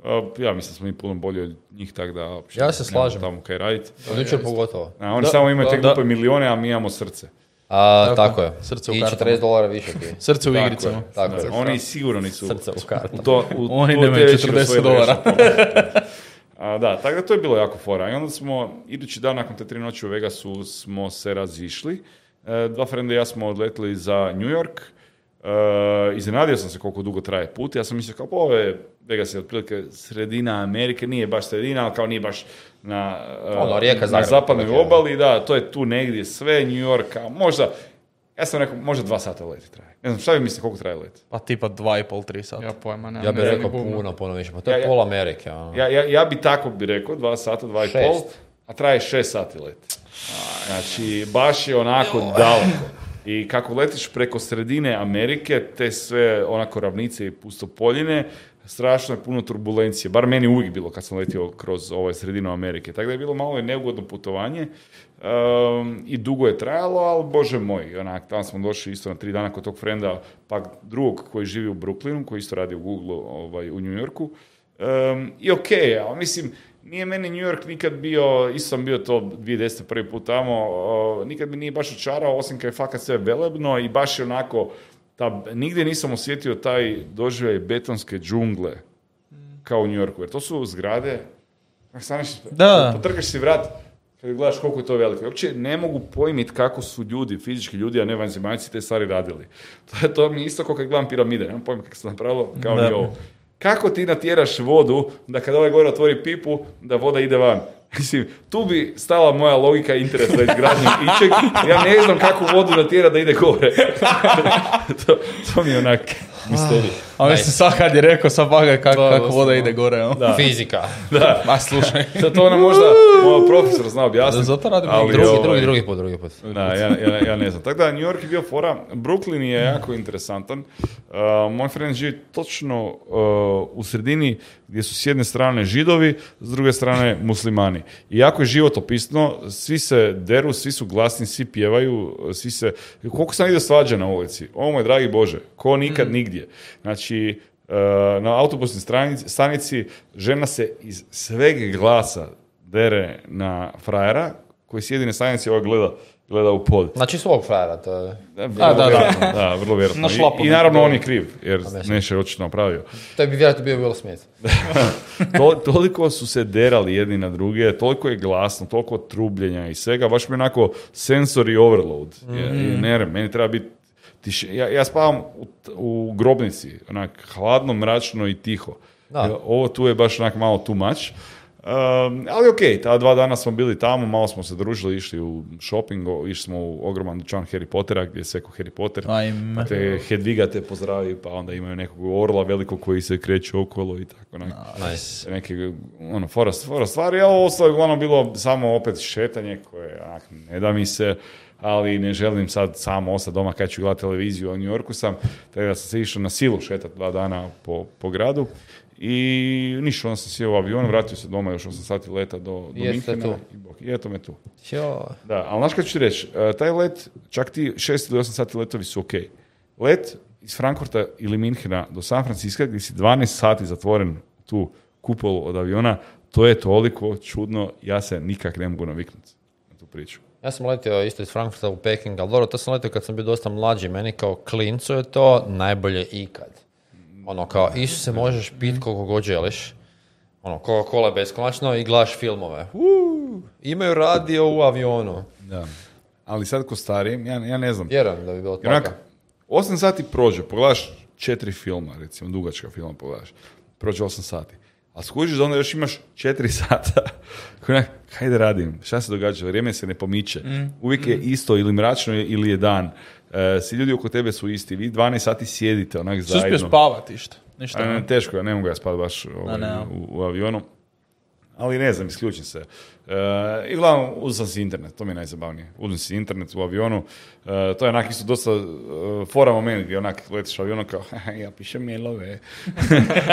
A, ja mislim da smo mi puno bolji od njih, tako da uopće Ja se slažem. tamo kaj raditi. Od pogotovo. A, oni Da, samo imaju te da, da. glupe milione, a mi imamo srce. A, Tako, tako je. srce u I kartama. 40 dolara više ti. Srce u Tako igricama. je. Tako Da, je. Oni sigurno nisu Srce u kartama. u to, u, Oni u nemaju te večeri 40 osvojili dolara. A, da, tako da to je bilo jako fora. I onda smo, idući dan nakon te tri noći u Vegasu, smo se razišli. E, dva frenda i ja smo odletili za New York. E, iznenadio sam se koliko dugo traje put. Ja sam mislio kao, pa ovo je Vegas je otprilike sredina Amerike, nije baš sredina, ali kao nije baš na, e, Ono, rijeka na zapadnoj otprilike. obali, da, to je tu negdje sve, New York, a možda, ja sam rekao, možda dva sata leti traje. Ne znam, šta vi mislite koliko traje let? Pa tipa dva i pol, tri sata. Ja pojma, ne. Ja bih rekao puno, puno više. Pa to je Ja, pola Amerike. ono. Ja, ja, ja bi tako bi rekao, dva sata, dva i Šest. pol, a traje šest sati let. Znači, baš je onako daleko. I kako letiš preko sredine Amerike, te sve onako ravnice i pustopoljine, strašno je puno turbulencije. Bar meni uvijek bilo kad sam letio kroz ovaj sredinu Amerike. Tako da je bilo malo i neugodno putovanje. Um, I dugo je trajalo, ali bože moj, onak, tamo smo došli isto na tri dana kod tog frenda, pa drugog koji živi u Brooklynu, koji isto radi u Google ovaj, u New Yorku. Um, I okej, ali mislim, nije meni New York nikad bio, isto sam bio to 2010. prvi put tamo, o, nikad mi nije baš očarao, osim kad je fakat sve velebno i baš je onako, ta, nigdje nisam osjetio taj doživljaj betonske džungle kao u New Yorku, jer to su zgrade, staneš, Da. potrkaš si vrat, kad gledaš koliko je to veliko. Uopće ne mogu pojmiti kako su ljudi, fizički ljudi, a ne vanzemaljci, te stvari radili. To, je, to mi je isto kao kad gledam piramide, nemam pojma kako se napravilo, kao Da. ni ovo. Kako ti natjeraš vodu da kad ovaj gore otvori pipu, da voda ide van? Mislim, tu bi stala moja logika interes za izgradnju ičeg. Ja ne znam kako vodu natjera da ide gore. to, to mi je onak misterij. A mislim, sad kad je rekao, sad bagaj kak, Da, kako da, voda da. ide gore. ono. Fizika. Da. Ma slušaj. To, to ono možda moj profesor zna objasniti. Zato radimo ali Drugi, ovaj- drugi, drugi put, drugi put. Da, ja, ja, ja ne znam. Tako da, New York je bio fora. Brooklyn je jako interesantan. Uh, moj friend živi točno uh, u sredini gdje su s jedne strane židovi, s druge strane muslimani. I jako je životopisno, svi se deru, svi su glasni, svi pjevaju, svi se... Koliko sam vidio svađa na ulici? O moj dragi Bože, ko nikad nigdje. Znači, uh, na autobusnoj stranici, stanici žena se iz sveg glasa dere na frajera koji sjedi na stanici ovaj gleda, gleda u pod. Znači svog frajera, to je... Da, da, da. da, vrlo vjerojatno. I, I naravno on je kriv, jer Neše je očito napravio. To bi vjerojatno bio Will Smith. To, toliko su se derali jedni na druge, toliko je glasno, toliko trubljenja i svega, baš mi je onako sensory overload. Mm. i ne, meni treba biti tiše. Ja, ja spavam u, u grobnici, onak hladno, mračno i tiho. Da. Ovo tu je baš onak malo too much. Um, ali ok, ta dva dana smo bili tamo, malo smo se družili, išli u shopping, išli smo u ogroman dućan Harry Pottera gdje je sve ko Harry Potter. Ajme. Te Hedviga te pozdravi, pa onda imaju nekog orla velikog koji se kreće okolo i tako. onak Nice. neke ono, fora, fora stvari, a ovo ostalo je uglavnom bilo samo opet šetanje koje onak, ne da mi se, ali ne želim sad samo ostati doma kad ću gledati televiziju, u New Yorku sam, tako da sam se išao na silu šetati dva dana po, po gradu i ništa, onda sam sjeo u avion, vratio se doma još 8 sati leta do, do Minhena i, eto me tu. Jo. Da, ali znaš kad ću ti reći, e, taj let, čak ti 6 ili 8 sati letovi su ok. Let iz Frankfurta ili Minhena do San Francisco gdje si 12 sati zatvoren tu kupolu od aviona, to je toliko čudno, ja se nikak ne mogu naviknuti na tu priču. Ja sam letio isto iz Frankfurta u Peking, ali dobro, to sam letio kad sam bio dosta mlađi. Meni kao klincu je to najbolje ikad. Ono, kao, Isuse, možeš pit koliko god želiš. Ono, Coca-Cola je beskonačno i gledaš filmove. Uuu, imaju radio u avionu. Da. Ali sad ko stari, ja, ja ne znam. Vjerujem da bi bilo tako. 8 sati prođe, pogledaš četiri filma, recimo, dugačka filma pogledaš, prođe 8 sati. A skužiš da onda još imaš 4 sata. Onak, kaj da radim? Šta se događa? Vrijeme se ne pomiče. Uvijek je isto ili mračno ili je dan. E, svi ljudi oko tebe su isti. Vi 12 sati sjedite onak Što zajedno. spavati što? Ništa. A, ne, teško je, ne mogu ja spati baš ovaj, u, u avionu. Ali ne znam, isključim se. E, I uglavnom, uzem si internet, to mi je najzabavnije. Uzem si internet u avionu. E, to je onak isto dosta e, fora moment gdje onak letiš u avionu kao, "Haha, ja pišem mailove.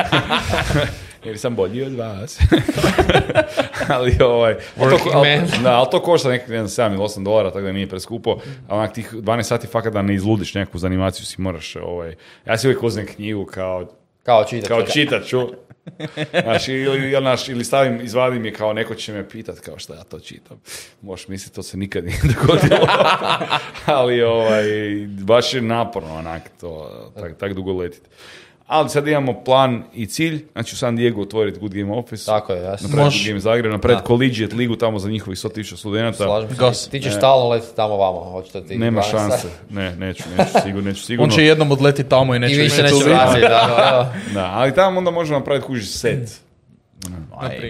Jer sam bolji od vas. ali ovaj... ali to, ali, da, ali to košta nekih ne znam, 7 ili 8 dolara, tako da nije preskupo. A onak tih 12 sati fakat da ne izludiš nekakvu zanimaciju si moraš, ovaj... Ja si uvijek uzmem knjigu kao Kao čitač. kao Znači, ili, ili, naš, ili stavim, izvadim je kao neko će me pitat kao šta ja to čitam. Možeš misliti, to se nikad nije dogodilo. Ali ovaj, baš je naporno onak to, tak, tak dugo letiti. Ali sad imamo plan i cilj, znači u San Diego otvoriti Good Game Office. Tako je, jasno. Napraviti. Good Game Zagreb, napraviti. Collegiate ligu tamo za njihovih 100.000 studenta. Slažem se. Ti ćeš stalno letiti tamo vamo, očito ti. Nema 12 šanse. Ne, neću, neću, sigurno, neću sigurno. On će jednom odleti tamo i neće I više neće vratiti, da, da, da. Da, ali tamo onda možemo napraviti kuži set.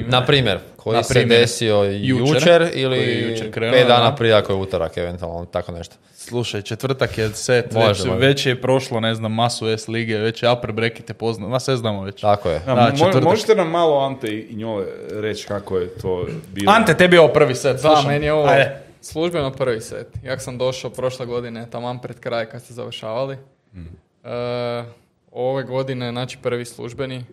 Na primjer, koji Na se desio jučer, jučer, ili je jučer krenuo, pet dana da. prije ako je utorak, eventualno, tako nešto. Slušaj, četvrtak je set, Može, već, može. već je prošlo, ne znam, masu S lige, već je upper bracket je poznat, ma sve znamo već. Tako je. Da, Da, mo- četvrtak. možete nam malo Ante i njole reći kako je to bilo? Ante, tebi je ovo prvi set, Da, slušam. meni je ovo Ajde. službeno prvi set. Jak sam došao prošle godine, taman pred kraj kad ste završavali. Mhm. E, ove godine, znači prvi službeni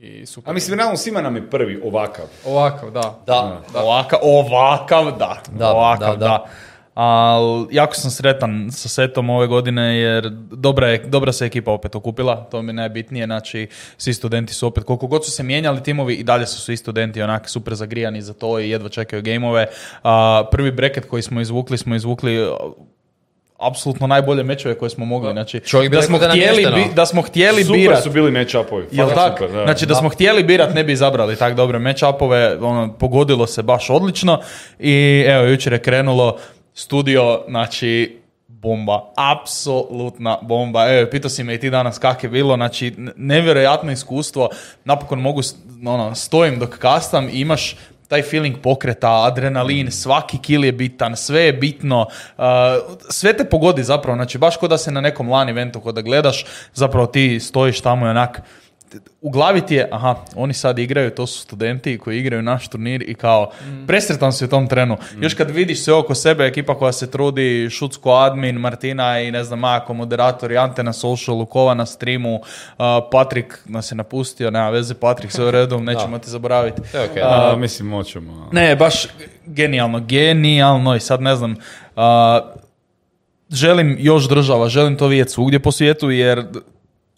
i super. A mislim, realno svima nam je prvi ovakav. Ovakav, da. Da, Ovakav, ovakav, da. Da, ovakav, da, da. da. Ali jako sam sretan sa setom ove godine jer dobra, je, dobra se ekipa opet okupila, to mi je najbitnije, znači svi studenti su opet, koliko god su se mijenjali timovi i dalje su svi studenti onak super zagrijani za to i jedva čekaju gameove. A, prvi bracket koji smo izvukli, smo izvukli apsolutno najbolje mečeve koje smo mogli. Znači, Čovjek bi da, smo da je htjeli, bi- da smo htjeli Super birat, su bili match-upovi. Jel tak? super, da. Znači da smo htjeli birat ne bi izabrali tak dobre match-upove, ono, pogodilo se baš odlično i evo, jučer je krenulo studio, znači bomba, apsolutna bomba. Evo, pitao si me i ti danas kak je bilo, znači nevjerojatno iskustvo, napokon mogu, ono, stojim dok kastam i imaš taj feeling pokreta, adrenalin, svaki kill je bitan, sve je bitno, uh, sve te pogodi zapravo, znači baš kao da se na nekom LAN eventu, kod da gledaš, zapravo ti stojiš tamo i onak, u glavi ti je, aha, oni sad igraju, to su studenti koji igraju naš turnir i kao, presretan si u tom trenu. Još kad vidiš sve oko sebe, ekipa koja se trudi, Šucko admin, Martina i ne znam, Mako, moderator, Ante na socialu, Kova na streamu, uh, Patrik nas je napustio, nema veze, Patrik sve u redu, nećemo te zaboraviti. To je okej, A, mislim, moćemo. Ne, baš genijalno, genijalno i sad ne znam, a, želim još država, želim to vidjeti svugdje po svijetu jer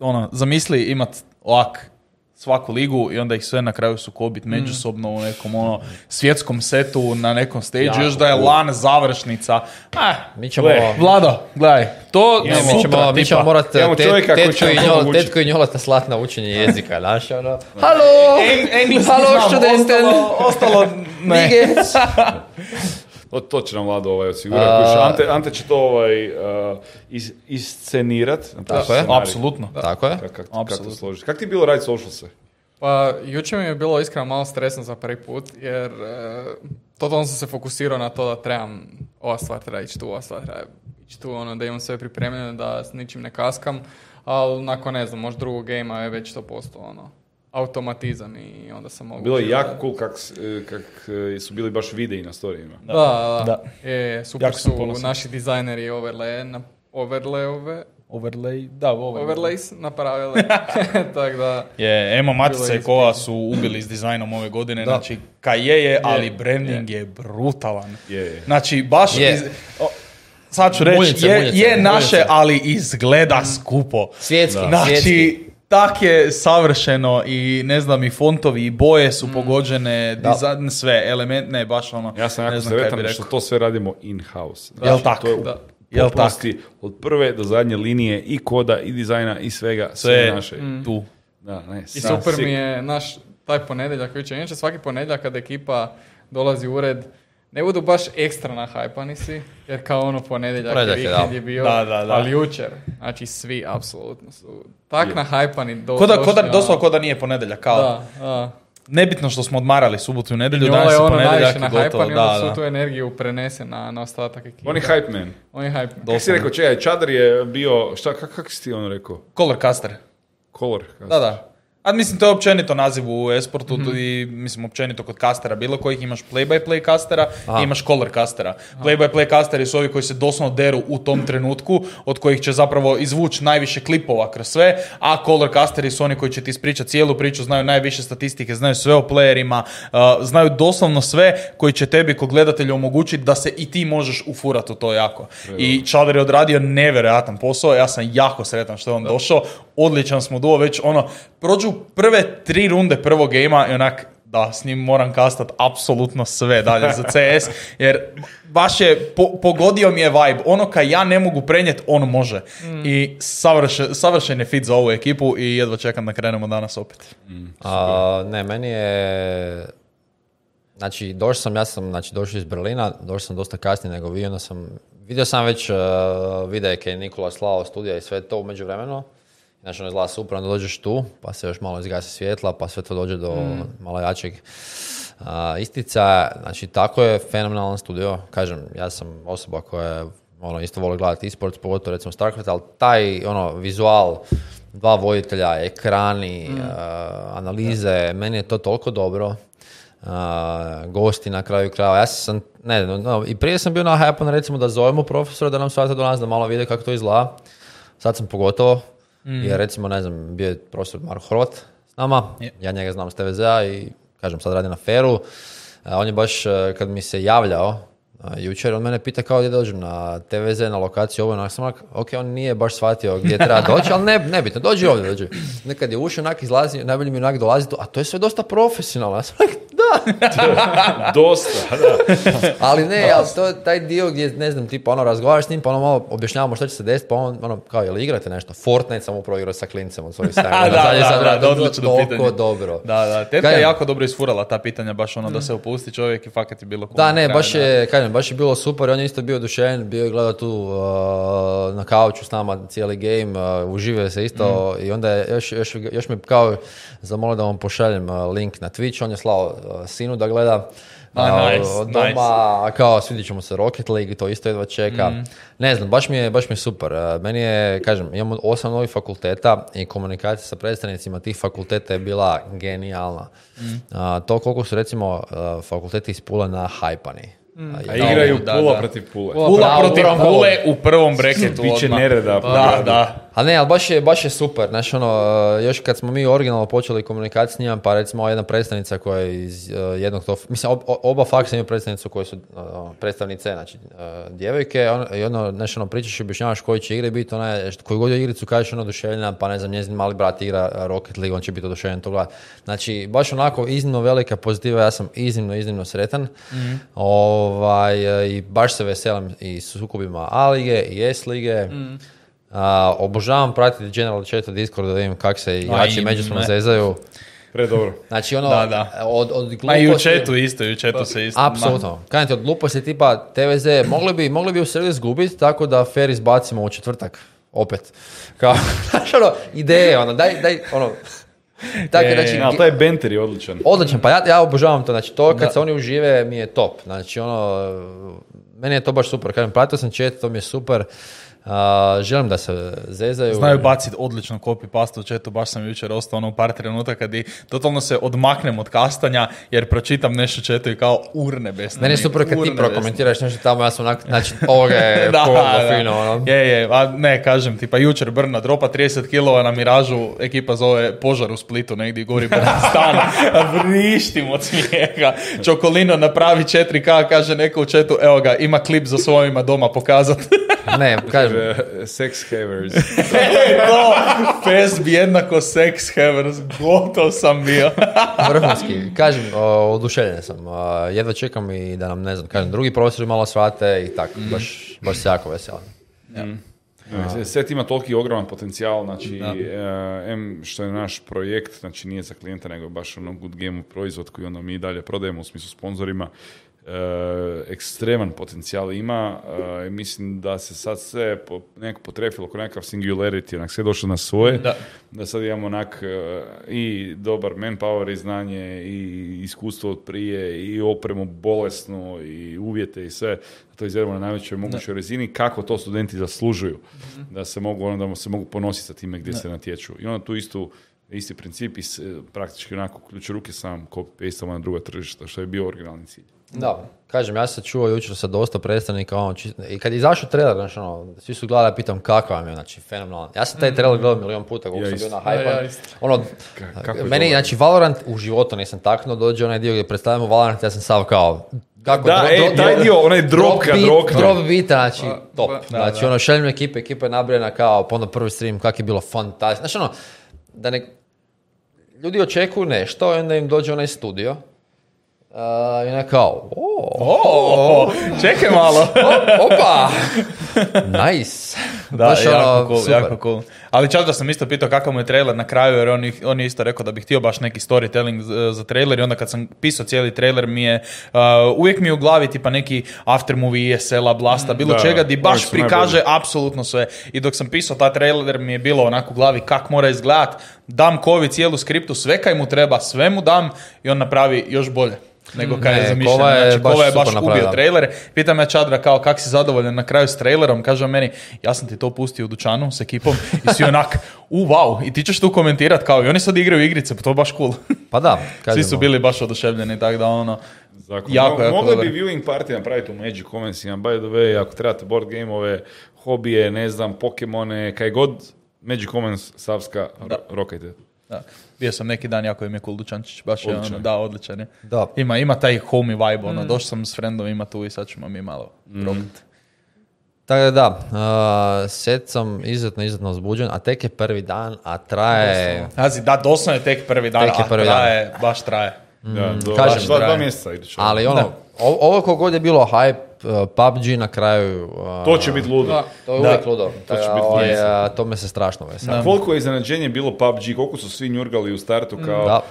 ono, zamisli imat ovak svaku ligu i onda ih sve na kraju sukobit međusobno u nekom ono svjetskom setu na nekom stage, Jako još da je lan završnica. Ah, Mi ćemo... gle, Vlado, gledaj, to mi sutra, ćemo, mi ćemo tipa. morat Imamo te- čovjeka koji tetku, će i njol, tetku i njolata slat na učenje jezika, znaš, ono. Halo! Eng- engleski Halo, znam, ostalo, ostalo ne. To, to će nam Vlado ovaj osigurati. Kuš, Ante, Ante će to ovaj, uh, is, iscenirat. Tako je. Apsolutno. Tako je. Kako kak, kak to složiš? Kak ti je bilo raditi socialse? Pa, jučer mi je bilo iskreno malo stresno za prvi put, jer e, totalno sam se fokusirao na to da trebam, ova stvar treba ići tu, ova stvar treba ići tu, ono, da imam sve pripremljeno, da s ničim ne kaskam, ali nakon, ne znam, možda drugog gejma je već to postao, ono, automatizam i onda sam mogu... Bilo je jako cool kak, e, kak e, su bili baš videi na storijima. Da, da, Da. da. Je, super Jako su ponosan. naši dizajneri overlay, na, overlayove, Overlay, da, overlay. overlays napravili, tako da... Je, Emo Matica i je Kova su ubili s dizajnom ove godine, znači kaje je, ali branding je brutalan. Je, je. Znači, baš Je. iz- o, sad ću reći, Muljice, je, muljice, je naše, ali izgleda skupo. Svjetski, Znači, svjetski. Tak je savršeno i ne znam, i fontovi i boje su pogođene, Da. dizajn, sve, element, ne, baš ono, Ja sam jako sretan što rekao. to sve radimo in-house. Jel tak? To je u Da. Jel tak? potpunosti od prve do zadnje linije i koda i dizajna i svega, sve, Sve naše. tu. Da, ne, I super mi je naš taj ponedjeljak. Inače svaki ponedjeljak kada ekipa dolazi u ured, ne budu baš ekstra nahajpani si, jer kao ono ponedjeljak, Ponedjeljak je, vikend je bio, Da, da, da. ali jučer, znači svi apsolutno su tak nahajpani. Do, Ko da, ko da, došli, ono- doslovno ko da nije ponedjeljak, kao. Da, da. Nebitno što smo odmarali subotu i nedjelju, danas je je ono ponedjeljak najviše i gotovo. i onda da. tu energiju prenese na, na ostatak ekipe. On je hype man. On je hype. Kako si rekao, čekaj, Čadar je bio, šta, kak, kak si ti ono rekao? Color caster. Color. Da, da. A mislim, to je općenito naziv u esportu Mhm. i mislim općenito kod kastera. Bilo kojih imaš play-by-play kastera i imaš color kastera. Play-by-play kasteri su ovi koji se doslovno deru u tom trenutku, od kojih će zapravo izvući najviše klipova kroz sve, a color kasteri su oni koji će ti ispričati cijelu priču, znaju najviše statistike, znaju sve o playerima, uh, znaju doslovno sve koji će tebi kao gledatelju omogućiti da se i ti možeš ufurati u to jako. I Čadar je odradio nevjerojatan posao, ja sam jako sretan što je on došao, odličan smo duo, već ono, prođu prve tri runde prvog gejma i onak, da, s njim moram kastat apsolutno sve dalje za CS, jer baš je, po- pogodio mi je vibe, ono kaj ja ne mogu prenijeti, on može. I savršen, savršen je fit za ovu ekipu i jedva čekam da krenemo danas opet. A, ne, meni je... Znači, došao sam, ja sam znači, došao iz Berlina, došao sam dosta kasnije nego vi, onda sam... Vidio sam već uh, videe kaj je Nikola slao studija i sve to u međuvremenu. Znači, ono izgleda super, onda dođeš tu, pa se još malo izgasi svjetla, pa sve to dođe do malo jačeg a, istica. Znači, tako je fenomenalan studio. Kažem, ja sam osoba koja ono, isto voli gledati e-sports, pogotovo recimo StarCraft, ali taj, ono, vizual, dva voditelja, ekrani, a, analize, meni je to toliko dobro. A, gosti na kraju krajeva. Ja sam, ne, no, no, i prije sam bio na hype recimo da zovemo profesora da nam svate do nas, da malo vide kako to izgleda. Sad sam pogotovo, jer recimo, ne znam, bio je profesor Marko Horvat s nama, ja njega znam s TVZ-a i kažem, sad radi na feru. On je baš, e, kad mi se javljao, a, jučer, on mene pita kao gdje dođem na TVZ, na lokaciju ovo, onak sam onak, ok, on nije baš shvatio gdje treba doći, ali ne, nebitno, dođi ovdje, dođi. Nekad je ušao, onak izlazi, najbolje mi onak dolazi a to je sve dosta profesionalno. Ja sam onak, Dosta, da. ali ne, ali to je taj dio gdje, ne znam, tipa ono, razgovaraš s njim, pa ono malo objašnjavamo što će se desiti, pa on, ono, kao, jel igrate nešto? Fortnite sam upravo igrao sa klincem od svojih sajma. da, da, da, odlično toliko pitanje. dobro. Da, da, tetka je jako dobro isfurala ta pitanja, baš ono da se opusti čovjek i fakat je bilo cool Da, ne, baš je, kažem, baš je bilo super, on je isto bio oduševljen, bio je gledao tu uh, na kauču s nama cijeli game, uh, uživio se isto i onda je još, još, još me kao zamolio da vam pošaljem uh, link na Twitch, on je slao uh, sinu da gleda A, nice, od doma, nice. a kao svidit ćemo se Rocket League, to isto jedva čeka. Ne znam, baš mi je, baš mi je super. Meni je, kažem, imamo osam novih fakulteta i komunikacija sa predstavnicima tih fakulteta je bila genijalna. Uh, to koliko su recimo fakulteti iz Pule na hajpani. A igraju Da, Pula da. protiv Pule. Pula u protiv Pule u prvom breketu Biće odmah. nereda. Da, da. Ali ne, ali baš je, baš je super. Znaš, ono, uh, još kad smo mi originalno počeli komunikaciju s njima, pa recimo jedna predstavnica koja je iz uh, jednog to... Mislim, ob- oba faksa imaju predstavnicu koji su uh, predstavnice, znači djevojke, on, i ono, znaš, ono, pričaš i objašnjavaš koji će igre biti, ona je, koju god igricu kažeš, ono, oduševljena, pa ne znam, njezin mali brat igra Rocket League, on će biti oduševljen to gledat. Znači, baš onako iznimno velika pozitiva, ja sam iznimno, iznimno sretan. Ovaj, uh, I baš se veselim i sukobima A lige i S lige. A, obožavam pratiti General Chat Discord da vidim kak se igrači i međusobno me. zezaju. Pre dobro. Znači ono, Da, da. od, od gluposti... Ma i u chatu isto, i u chatu se isto. Apsolutno. Kažem ti, od gluposti tipa TVZ, mogli bi, mogli bi u sredu izgubiti tako da fair izbacimo u četvrtak. Opet. Kao, znaš ono, ideje, ono, daj, daj, ono... Tako, Je, znači, ali taj benter je odličan. Odličan, pa ja, ja obožavam to, znači to kad se oni užive mi je top, znači ono, meni je to baš super, kažem, pratio sam chat, to mi je super, A, želim da se zezaju. Znaju baciti odlično copy paste u chatu, baš sam jučer ostao ono par trenutaka di totalno se odmaknem od kastanja jer pročitam nešto u chatu i kao urne besne. Meni je super kad ti prokomentiraš nešto tamo, ja sam onak, znači ovoga je da, da. fino, ono. Je, je, a ne, kažem ti, pa jučer Brna dropa 30 kilova na miražu, ekipa zove požar u Splitu, negdje gori Brna stan, a vrištim od smijeha. Čokolino napravi 4K, kaže neko u chatu, evo ga, ima klip za svojima doma pokazat. Ne, kažem, E, Sex havers. to, fest bi jednako sex havers, gotov sam bio. vrhunski, kažem, oduševljen sam, jedva čekam i da nam, ne znam, kažem, drugi profesori malo shvate i tako, baš, baš se jako veselim. Ne, Set ima toliki ogroman potencijal, znači, e, em što je naš projekt, znači nije za klijenta, nego baš ono good game proizvod koji onda mi dalje prodajemo u smislu sponzorima, ekstreman potencijal ima e, i mislim da se sad sve po, nekako potrefilo oko nekakav singularity, onak sve došlo na svoje, Da. da sad imamo onak e, i dobar manpower i znanje i iskustvo od prije i opremu bolesnu i uvjete i sve da to izvedemo na najvećoj mogućoj razini kako to studenti zaslužuju da se mogu ono, da se mogu ponositi sa time gdje se natječu. I onda tu istu isti princip i praktički onako ključ ruke sam copy-pastamo na druga tržišta što je bio originalni cilj. Da, kažem, ja sam čuo jučer sa dosta predstavnika, ono, čist- i kad je izašao trailer, znači, ono, svi su gledali, pitam kakav vam je, znači, fenomenalan. Ja sam taj trailer gledao milion puta, koliko Ja sam bio na hype Ja, ja. Ono, kako meni, znači, Valorant u životu nisam taknuo, dođe onaj dio gdje predstavljamo Valorant, ja sam sav kao, kako, Da, e, taj dio, onaj drop kad beat. Drop beat, znači, top. pa, znači, da. ono, šaljem ekipe, ekipa je nabrojena kao, pa onda prvi stream, kak je bilo fantastično. Znači, ono, da ne, ljudi očekuju nešto onda im dođe onaj studio, uh, i onda kao, o, O, čekaj malo. o, opa, nice. Da, Baš jako ono, cool, super. jako cool. Ali čak da sam isto pitao kakav mu je trailer na kraju, jer on, on je isto rekao da bi htio baš neki storytelling za, trailer i onda kad sam pisao cijeli trailer mi je, uh, uvijek mi je u glavi tipa neki aftermovie ESL-a, Blasta, bilo da, čega di baš prikaže najbolji. apsolutno sve. I dok sam pisao ta trailer mi je bilo onako u glavi kak mora izgledat, dam Kovi cijelu skriptu, sve kaj mu treba, sve mu dam i on napravi još bolje. Nego kaj je Ne, zamišljeno. Kova je Znači, baš Kova je super baš ubio trailer. Pitam ja Čadra kao kak si zadovoljan na kraju s trailerom, kaže meni, ja sam ti to pustio u dućanu s ekipom i svi onak, u wow, i ti ćeš tu komentirat kao i oni sad igraju igrice, pa to je baš cool. Pa da, Svi su bili baš oduševljeni, tako da ono, Zakon. Jako, Mo- jako Mogli bi viewing party napraviti u Magic Commonsima, by the way, ako trebate board gameove, hobije, ne znam, Pokemone, kaj god, Magic Commons, Savska, Da. ro- rokajte. Da. Bio sam neki dan, jako im je cool dućančić, baš je Odličan. ono, da, odličan je. Da. Ima, ima taj homey vibe, ono, došao sam s friendovima tu i sad ćemo mi malo probati. Tako da da, uh, set sam izuzetno, izuzetno uzbuđen, a tek je prvi dan, a traje... Pazi, da, doslovno je tek prvi dan, Tek je prvi a traje, baš traje. Da, do, kažem, dva, dva traje. mjeseca. Ali ono, o- ovo kogod je bilo hype, PUBG na kraju... uh, To će biti ludo. Da. To je Da. uvijek ludo. To će biti ovaj, ludo. uh, to me se strašno veseli. Koliko je iznenađenje bilo PUBG, koliko su svi njurgali u startu kao... Da.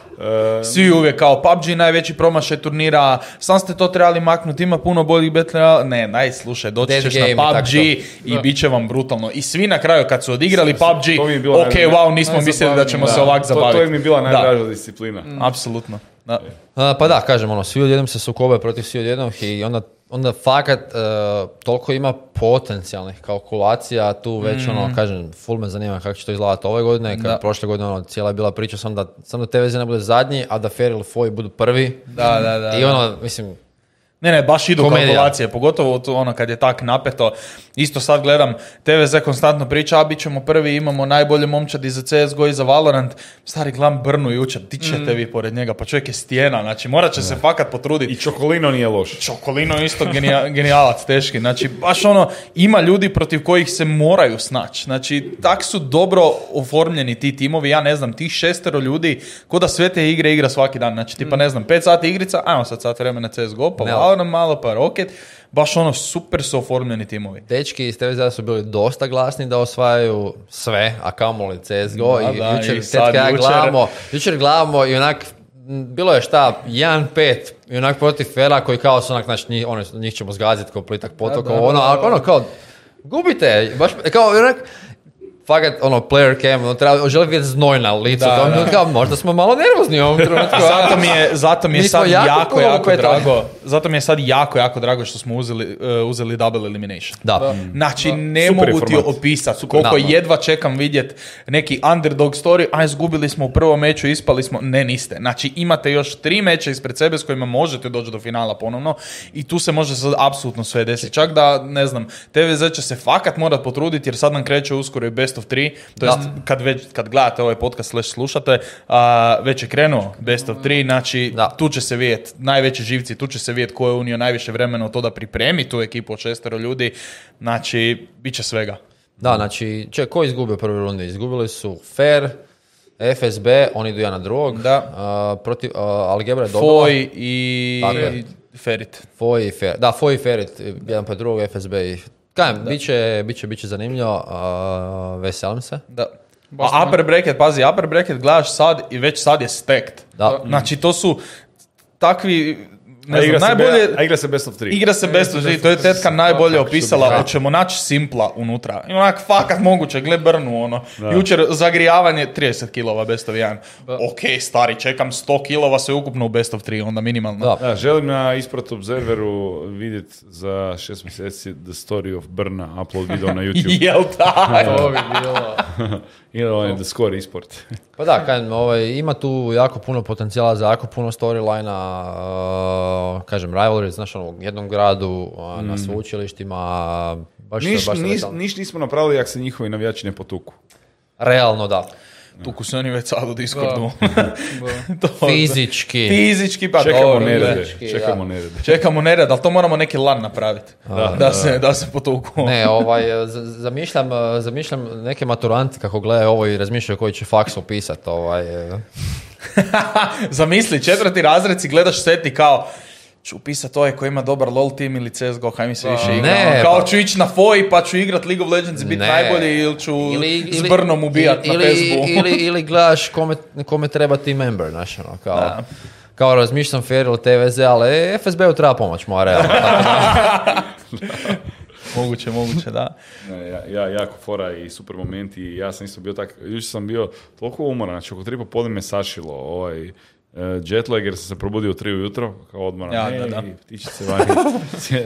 e, Svi uvijek kao PUBG najveći promašaj turnira, sam ste to trebali maknuti, ima puno boljih Battle. Ne, naj, slušaj, doći Dead ćeš game i na PUBG i bit će vam brutalno. I svi na kraju kad su odigrali PUBG, to ok, wow, nismo mislili da ćemo da, se ovak to, zabaviti. to je mi bila najdraža disciplina. Apsolutno. Da. Uh, pa da, kažem, ono, svi odjednom se sukobe protiv svi odjednom i onda, onda fakat uh, toliko ima potencijalnih kalkulacija, tu već ono, kažem, full me zanima kako će to izgledati ove godine, kad Da. prošle godine ono, cijela je bila priča sam da, sam da TVZ ne bude zadnji, a da Fair ili Foy budu prvi. Da, da, da, I ono, mislim, Ne, ne, baš idu Komedija. kalkulacije, pogotovo tu ono kad je tak napeto. Isto sad gledam, TVZ konstantno priča, a bit ćemo prvi, imamo najbolje momčadi za CSGO i za Valorant. Stari, gledam Brnu jučer, di ćete vi pored njega, pa čovjek je stijena, znači morat će se fakat potruditi. I Čokolino nije loš. Čokolino je isto genija- genijalac teški. Znači, baš ono, ima ljudi protiv kojih se moraju snaći. Znači, tak su dobro oformljeni ti timovi, ja ne znam, tih šestero ljudi, ko da sve te igre igra svaki dan. Znači, tipa, ne znam, pet sati igrica, ajmo sad sat vremena CSGO, pa Valorant malo, pa Rocket. Baš ono, super su oformljeni timovi. Dečki iz TVZ su bili dosta glasni da osvajaju sve, a kamoli CSGO. Da, I da, jučer, i sad ja jučer- gledamo, jučer gledamo i onak, bilo je šta, 1-5 i onak protiv Fera koji kao su onak, znači njih, ono, njih ćemo zgaziti ko plitak potok, ono, ali ono kao, gubite, baš, kao onak, fakat, ono, player cam, ono, treba, želi vidjeti znoj na licu, Da, da. kao, možda smo malo nervozni u ovom trenutku. Zato mi je, zato mi je sad jako jako, jako, drago. Zato mi je sad jako, jako drago što smo uzeli, uh, uzeli double elimination. Da. Znači, ne Super mogu ti opisati koliko Da. jedva čekam vidjet neki underdog story, a izgubili smo u prvom meču, ispali smo. Ne, niste. Znači, imate još tri meča ispred sebe s kojima možete doći do finala ponovno i tu se može sad apsolutno sve desiti. Čak da, ne znam, TVZ će se fakat morat potruditi jer sad nam kreće uskoro i best of 3, to jest kad, već, kad gledate ovaj podcast slash slušate, a, već je krenuo best of 3, znači Da. tu će se vidjeti najveći živci, tu će se vidjeti ko je unio najviše vremena u to da pripremi tu ekipu od šestero ljudi, znači, bit će svega. Da, znači, če, ko izgubio prvi rundi? Izgubili su Fair, FSB, oni idu jedan na drugog. Da. A, protiv, a, Algebra je dobila. Foj i. Ferit. Foj i Fair. Da, Foj i Ferit, jedan pa drugog, FSB i... Kajem, bit će, bit će, bit će zanimljivo, a, veselim se. Da. A upper bracket, pazi, upper bracket gledaš sad i već sad je stacked. Da. Znači, to su takvi, ne a, znam, igra se najbolje... be- a igra se best of 3. Igra se best of three, to je tetka najbolje opisala, hoćemo naći simpla unutra. I onak, fakat moguće, gle Brnu, ono. Jučer zagrijavanje 30 kilova best of 1. Ok, stari, čekam 100 kilova sve ukupno u best of 3, onda minimalno. Da. Da, želim na Isprat Observeru vidjeti za šest mjeseci The Story of Brna, upload video na YouTube. Jel da? To bi bilo. Ili on The Score Esport. Pa da, kajem, ovaj, ima tu jako puno potencijala za jako puno storylina, uh, kažem, rivalry, znaš, ono, u jednom gradu, a, na sveučilištima, baš, Niš, baš veselim. niš nismo napravili jak se njihovi navijači ne potuku. Realno da. Tuku se oni već sad u Discordu. Da. To- Fizički. Fizički, pa Čekamo dobro, nerede. fizički, Čekamo da. nerede. Čekamo nered, ali to moramo neki lan napraviti. Da, se, da se potuku. Ne, ovaj, z- zamišljam, eh, zamišljam neke maturanti kako gledaju ovo i razmišljaju koji će faks upisat. Ovaj, eh. Zamisli, četvrti razred si gledaš set i kao ću upisat ovaj koji ima dobar LOL tim ili CSGO, kaj mi se više igra. Ne, Ono, kao pa- ću ići na FOI pa ću igrat League of Legends i biti najbolji ili ću s Brnom ubijat na ili, Facebooku. ili, ili gledaš kome, kome treba team member, znaš, ono, kao, Da. kao razmišljam fair ili TVZ, ali FSB-u treba pomoć, moja realno. Moguće, moguće, da. Ne, ja, ja, jako fora i super momenti i ja sam isto bio tak, jučer sam bio toliko umoran, znači oko tri popodne me sašilo, ovaj, jetlag jer sam se probudio u tri ujutro, kao odmoran, Ja, Ej, da, da. ptičice vani.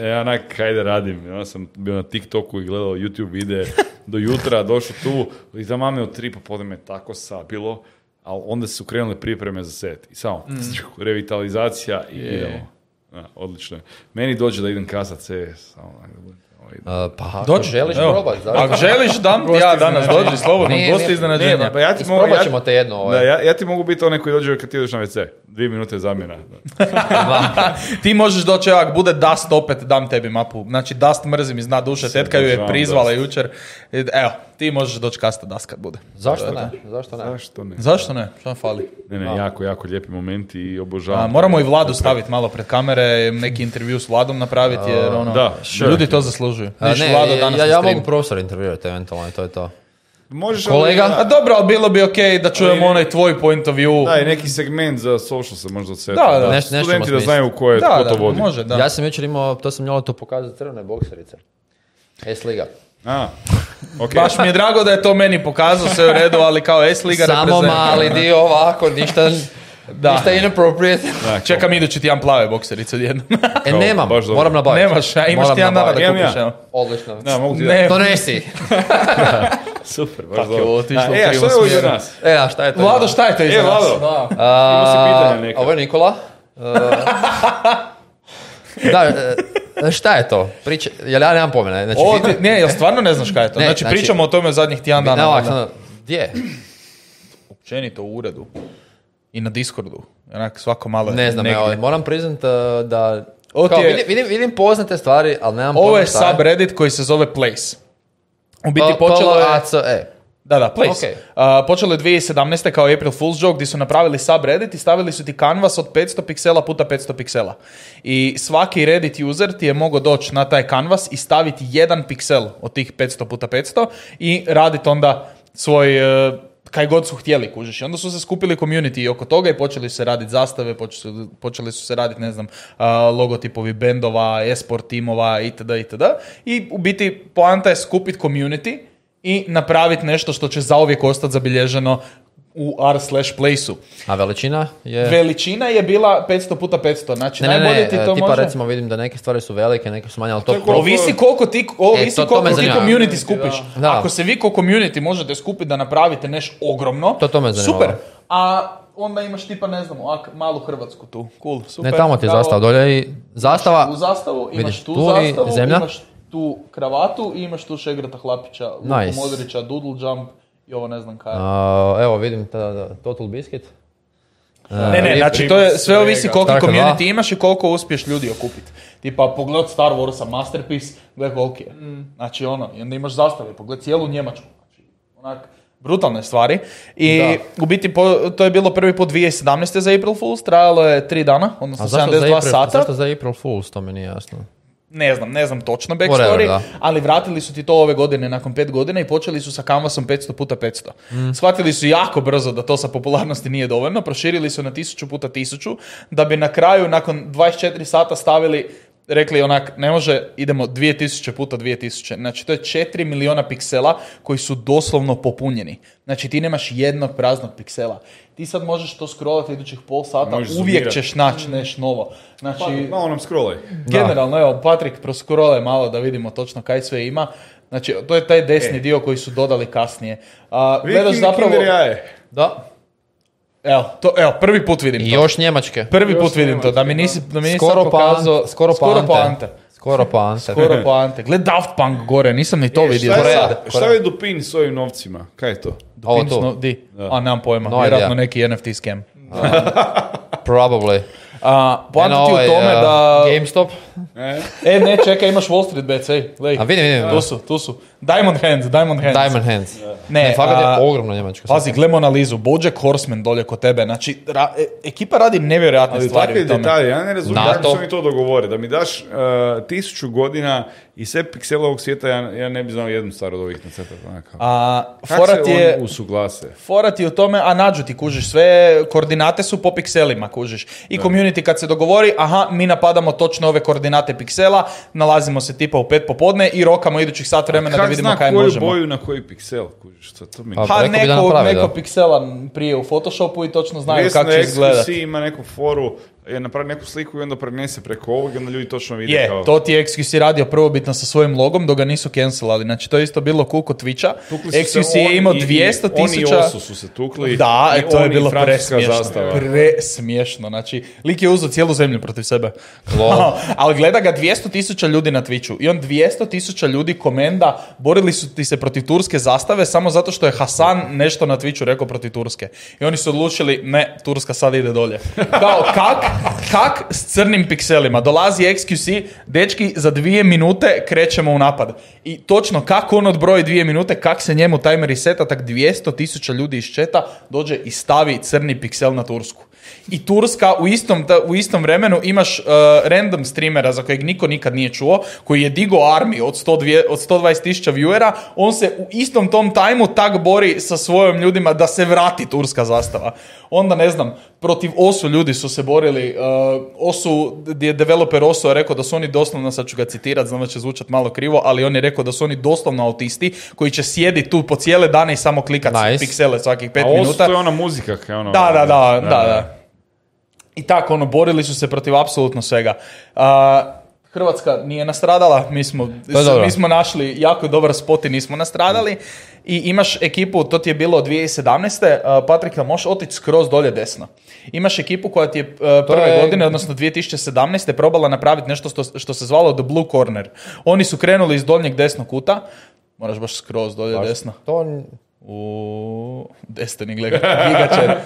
ja onak, kajde radim, ja sam bio na TikToku i gledao YouTube videe do jutra, došao tu i za mame od tri popodne me tako sapilo, ali onda su krenule pripreme za set i samo revitalizacija i idemo. Da, odlično je. Meni dođe da idem kasat CS, samo da budem, Eh, pa ako Dođi, želiš evo. probat, zašto? Ako želiš, dam ti ja danas, dođi slobodno, gosti ne, iznenađenja. Ne, pa ja ti mogu, ja, ćemo te jedno, ovaj. da, ja, ja ti mogu biti onaj koji dođe kad ti ideš na WC. Dvije minute zamjena. Ti možeš doći, ako bude Dust opet, dam tebi mapu. Znači, Dust mrzim iz dna duše, tetka ju je prizvala Dust. jučer. Evo, ti možeš doći kasta Dust kad bude. Zašto ne? Zašto ne? Zašto ne? Zašto ne? Šta nam fali? Ne, ne, jako, jako lijepi momenti i obožavam. A, moramo i Vladu staviti malo pred kamere, neki intervju s Vladom napraviti, jer ono, da, sure. ljudi to zaslužuju. A, ne, Vlado danas ja, ja mogu profesor intervjuirati eventualno i to je to. Možeš Kolega? ali- A dobro, ali bilo bi okej da čujemo Ali- onaj tvoj point of view. Da, i neki segment za social se možda odsjeti. Da, da. Neš- nešto Studenti da znaju ko, je, da, ko da, to vodi. može, da. Ja sam jučer imao, to sam njelo to pokazati, crvene bokserice. S-liga. A, ok. Baš mi je drago da je to meni pokazao, sve u redu, ali kao S-liga Samo mali dio ovako, ništa, Da. ništa inappropriate. Da, Čekam idući ti jedan plave bokserice odjednom. E, nemam, baš moram nabaviti. Nemaš, a imaš Moram ti jedan dana da kupiš, ja. Odlično. Da, mogu ti Ne. da. Donesi. Super, baš Tako je dobro. ovo otišlo E, a što je ovo iza nas? E, a šta je to? Vlado, šta je to iza E, nas? Vlado, Da. A, Imao si pitanja neka. Ovo je Nikola. Da, e, šta je to? Priča, jel ja nemam pomena? Znači, vi- ti- ne, jel stvarno ne znaš kaj je to? Ne, znači, znači- pričamo o tome zadnjih tjedan ne, dana. ovak, samo, gdje? Općenito u uredu. I na Discordu. Onak svako malo Ne znam, evo, moram priznat uh, da... Ovo kao, je- vidim, vidim, vidim poznate stvari, ali nemam Ovo je šta subreddit koji se zove Place. U biti počelo je... PLACE. Da, da, Place. Ok. Uh, počelo je 2017. kao April Fool's joke gdje su napravili subreddit i stavili su ti canvas od 500 piksela puta 500 piksela. I svaki Reddit user ti je mogao doći na taj canvas i staviti jedan piksel od tih 500 puta 500 i raditi onda svoj... Uh, kaj god su htjeli, kužiš. I onda su se skupili community oko toga i počeli su se raditi zastave, počeli, počeli su se raditi, ne znam, uh, logotipovi bendova, esport timova, itd., itd. I u biti poanta je skupiti community i napraviti nešto što će zauvijek ostati zabilježeno u r slash place-u. A veličina je... Veličina je bila 500 puta 500, znači Ne, ne, najbolje ne, ti e, to tipa može... recimo vidim da neke stvari su velike, neke su manje, ali to... je pro- Ovisi koliko ti, ovisi E, to- koliko ti community skupiš. Da. Ako se vi ko community možete skupiti da napravite nešto ogromno, To- to me super. A onda imaš tipa, ne znam, ovak, malu Hrvatsku tu. Cool, super. Ne, tamo ti je zastava dolje i zastava... U zastavu imaš Vidiš, tu, tu i zastavu, zemlja. imaš tu kravatu i imaš tu Šegrata Hlapića, Nice. Modrića, Doodle Jump i ovo ne znam kaj. je. A, evo vidim ta, da, Total Biscuit. Ne, ne, Rip- znači to je sve ovisi koliko community dva. imaš i koliko uspiješ ljudi okupiti. Tipa, pogled Star Warsa Masterpiece, gledaj koliki je. Znači ono, i onda imaš zastave, pogled cijelu Njemačku. Znači, onak, brutalne stvari. I u biti po- to je bilo prvi put 2017. za April Fools, trajalo je tri dana, odnosno A zašto 72 za, April, sata. zašto za April Fools, to mi nije jasno. Ne znam, ne znam točno Whatever, backstory, da. ali vratili su ti to ove godine nakon pet godina i počeli su sa canvasom 500 puta 500. Mm. Shvatili su jako brzo da to sa popularnosti nije dovoljno, proširili su na 1000 puta 1000, da bi na kraju nakon 24 sata stavili rekli onak, ne može, idemo 2000 puta 2000. Znači, to je 4 miliona piksela koji su doslovno popunjeni. Znači, ti nemaš jednog praznog piksela. Ti sad možeš to scrollati idućih pol sata, Možeš uvijek zoomirat. ćeš naći nešto novo. Znači, Pa, malo nam scrollaj. Generalno, evo, Patrik, proskrolaj malo da vidimo točno kaj sve ima. Znači, to je taj desni dio koji su dodali kasnije. A, gledaš zapravo... Kinder jaje. Da. Evo, to, evo, prvi put vidim I to. još Njemačke. Prvi Još put vidim to, Njemačke, da mi nisi, da mi nisi Skoro pa, pokazao... skoro pa skoro ante. pa ante. Skoro pa ante. Skoro pa ante. Gled Daft Punk gore, nisam ni to E, vidio. Šta je, šta je Dupin s ovim novcima? Kaj je to? Ovo Pins tu. no- di? A, nemam pojma. No Vjerojatno idea. neki NFT scam. Probably. A, poanta ti ovaj, u tome uh, da... GameStop. E? E, ne, čekaj, imaš Wall Street bets, ej. Lej. A vidim, vidim. Tu su, tu su. Diamond Hands, Diamond Hands. Diamond Hands. Ne, Ne, fakat je ogromno Njemačka. Pazi, gledamo analizu. Bojack Horseman dolje kod tebe. Znači, ra- e- ekipa radi nevjerojatne Ali stvari takvi u tome. detalji, ja ne razumijem kako su oni to dogovore. Da mi daš uh, tisuću godina i sve piksele ovog svijeta, ja, ja ne bi znao jednu stvar od ovih onako. A, Kako forat se je... oni usuglase? Forat je u tome, a nađu ti, kužiš, sve koordinate su po pikselima, kužiš. I community kad se dogovori, aha, mi napadamo točno ove koordinate piksela, nalazimo se tipa u pet popodne i rokamo idućih sat vremena da Kako vidimo zna kaj koju možemo. boju na koji piksel? Kužiš, to, to mi... Pa, Pa da neko, neko da. piksela prije u Photoshopu i točno znaju kako će izgledat. XQC ima neku foru, je napravi neku sliku i onda prenese preko ovog i onda ljudi točno vide Je, kao... to ti je XQC radio prvobitno sa svojim logom, dok ga nisu cancelali. Znači, to je isto bilo kod Twitcha. XQC je imao i- i- 200 On i tisuća... Osu su se tukli. Da, i e, to je i bilo presmiješno. zastava. Presmiješno. Znači, lik je uzeo cijelu zemlju protiv sebe. Ali gleda ga 200 tisuća ljudi na Twitchu. I on 200 tisuća ljudi komenda, borili su ti se protiv turske zastave samo zato što je Hasan nešto na Twitchu rekao protiv Turske. I oni su odlučili, ne, Turska sad ide dolje. Kao, kak, kak s crnim pikselima. Dolazi XQC, dečki, za dvije minute krećemo u napad. I točno kako on odbroji dvije minute, kak se njemu timer reseta, tak 200 tisuća ljudi iz četa dođe i stavi crni piksel na Tursku. I Turska u istom, u istom vremenu imaš uh, random streamera za kojeg niko nikad nije čuo, koji je digo armiju od, 102 od 120 tisuća viewera, on se u istom tom tajmu tak bori sa svojim ljudima da se vrati turska zastava. Onda ne znam, protiv Osu ljudi su se borili, uh, Osu, je developer Osu je rekao da su oni doslovno, sad ću ga citirati, znam da će zvučati malo krivo, ali on je rekao da su oni doslovno autisti koji će sjediti tu po cijele dane i samo klikati Nice. piksele svakih pet A Osu minuta. to je ona muzika. Kaj ono, Da, da, da, da, da. I tako, ono, borili su se protiv apsolutno svega. A, Hrvatska nije nastradala, mi smo, mi smo našli jako dobar spot i nismo nastradali. I imaš ekipu, to ti je bilo 2017. Uh, Patrik, jel možeš otići skroz dolje desno? Imaš ekipu koja ti je uh, prve je- godine, odnosno 2017. probala napraviti nešto što, što se zvalo The Blue Corner. Oni su krenuli iz donjeg desnog kuta, moraš baš skroz dolje desno. To U Destiny gleda, gigačer.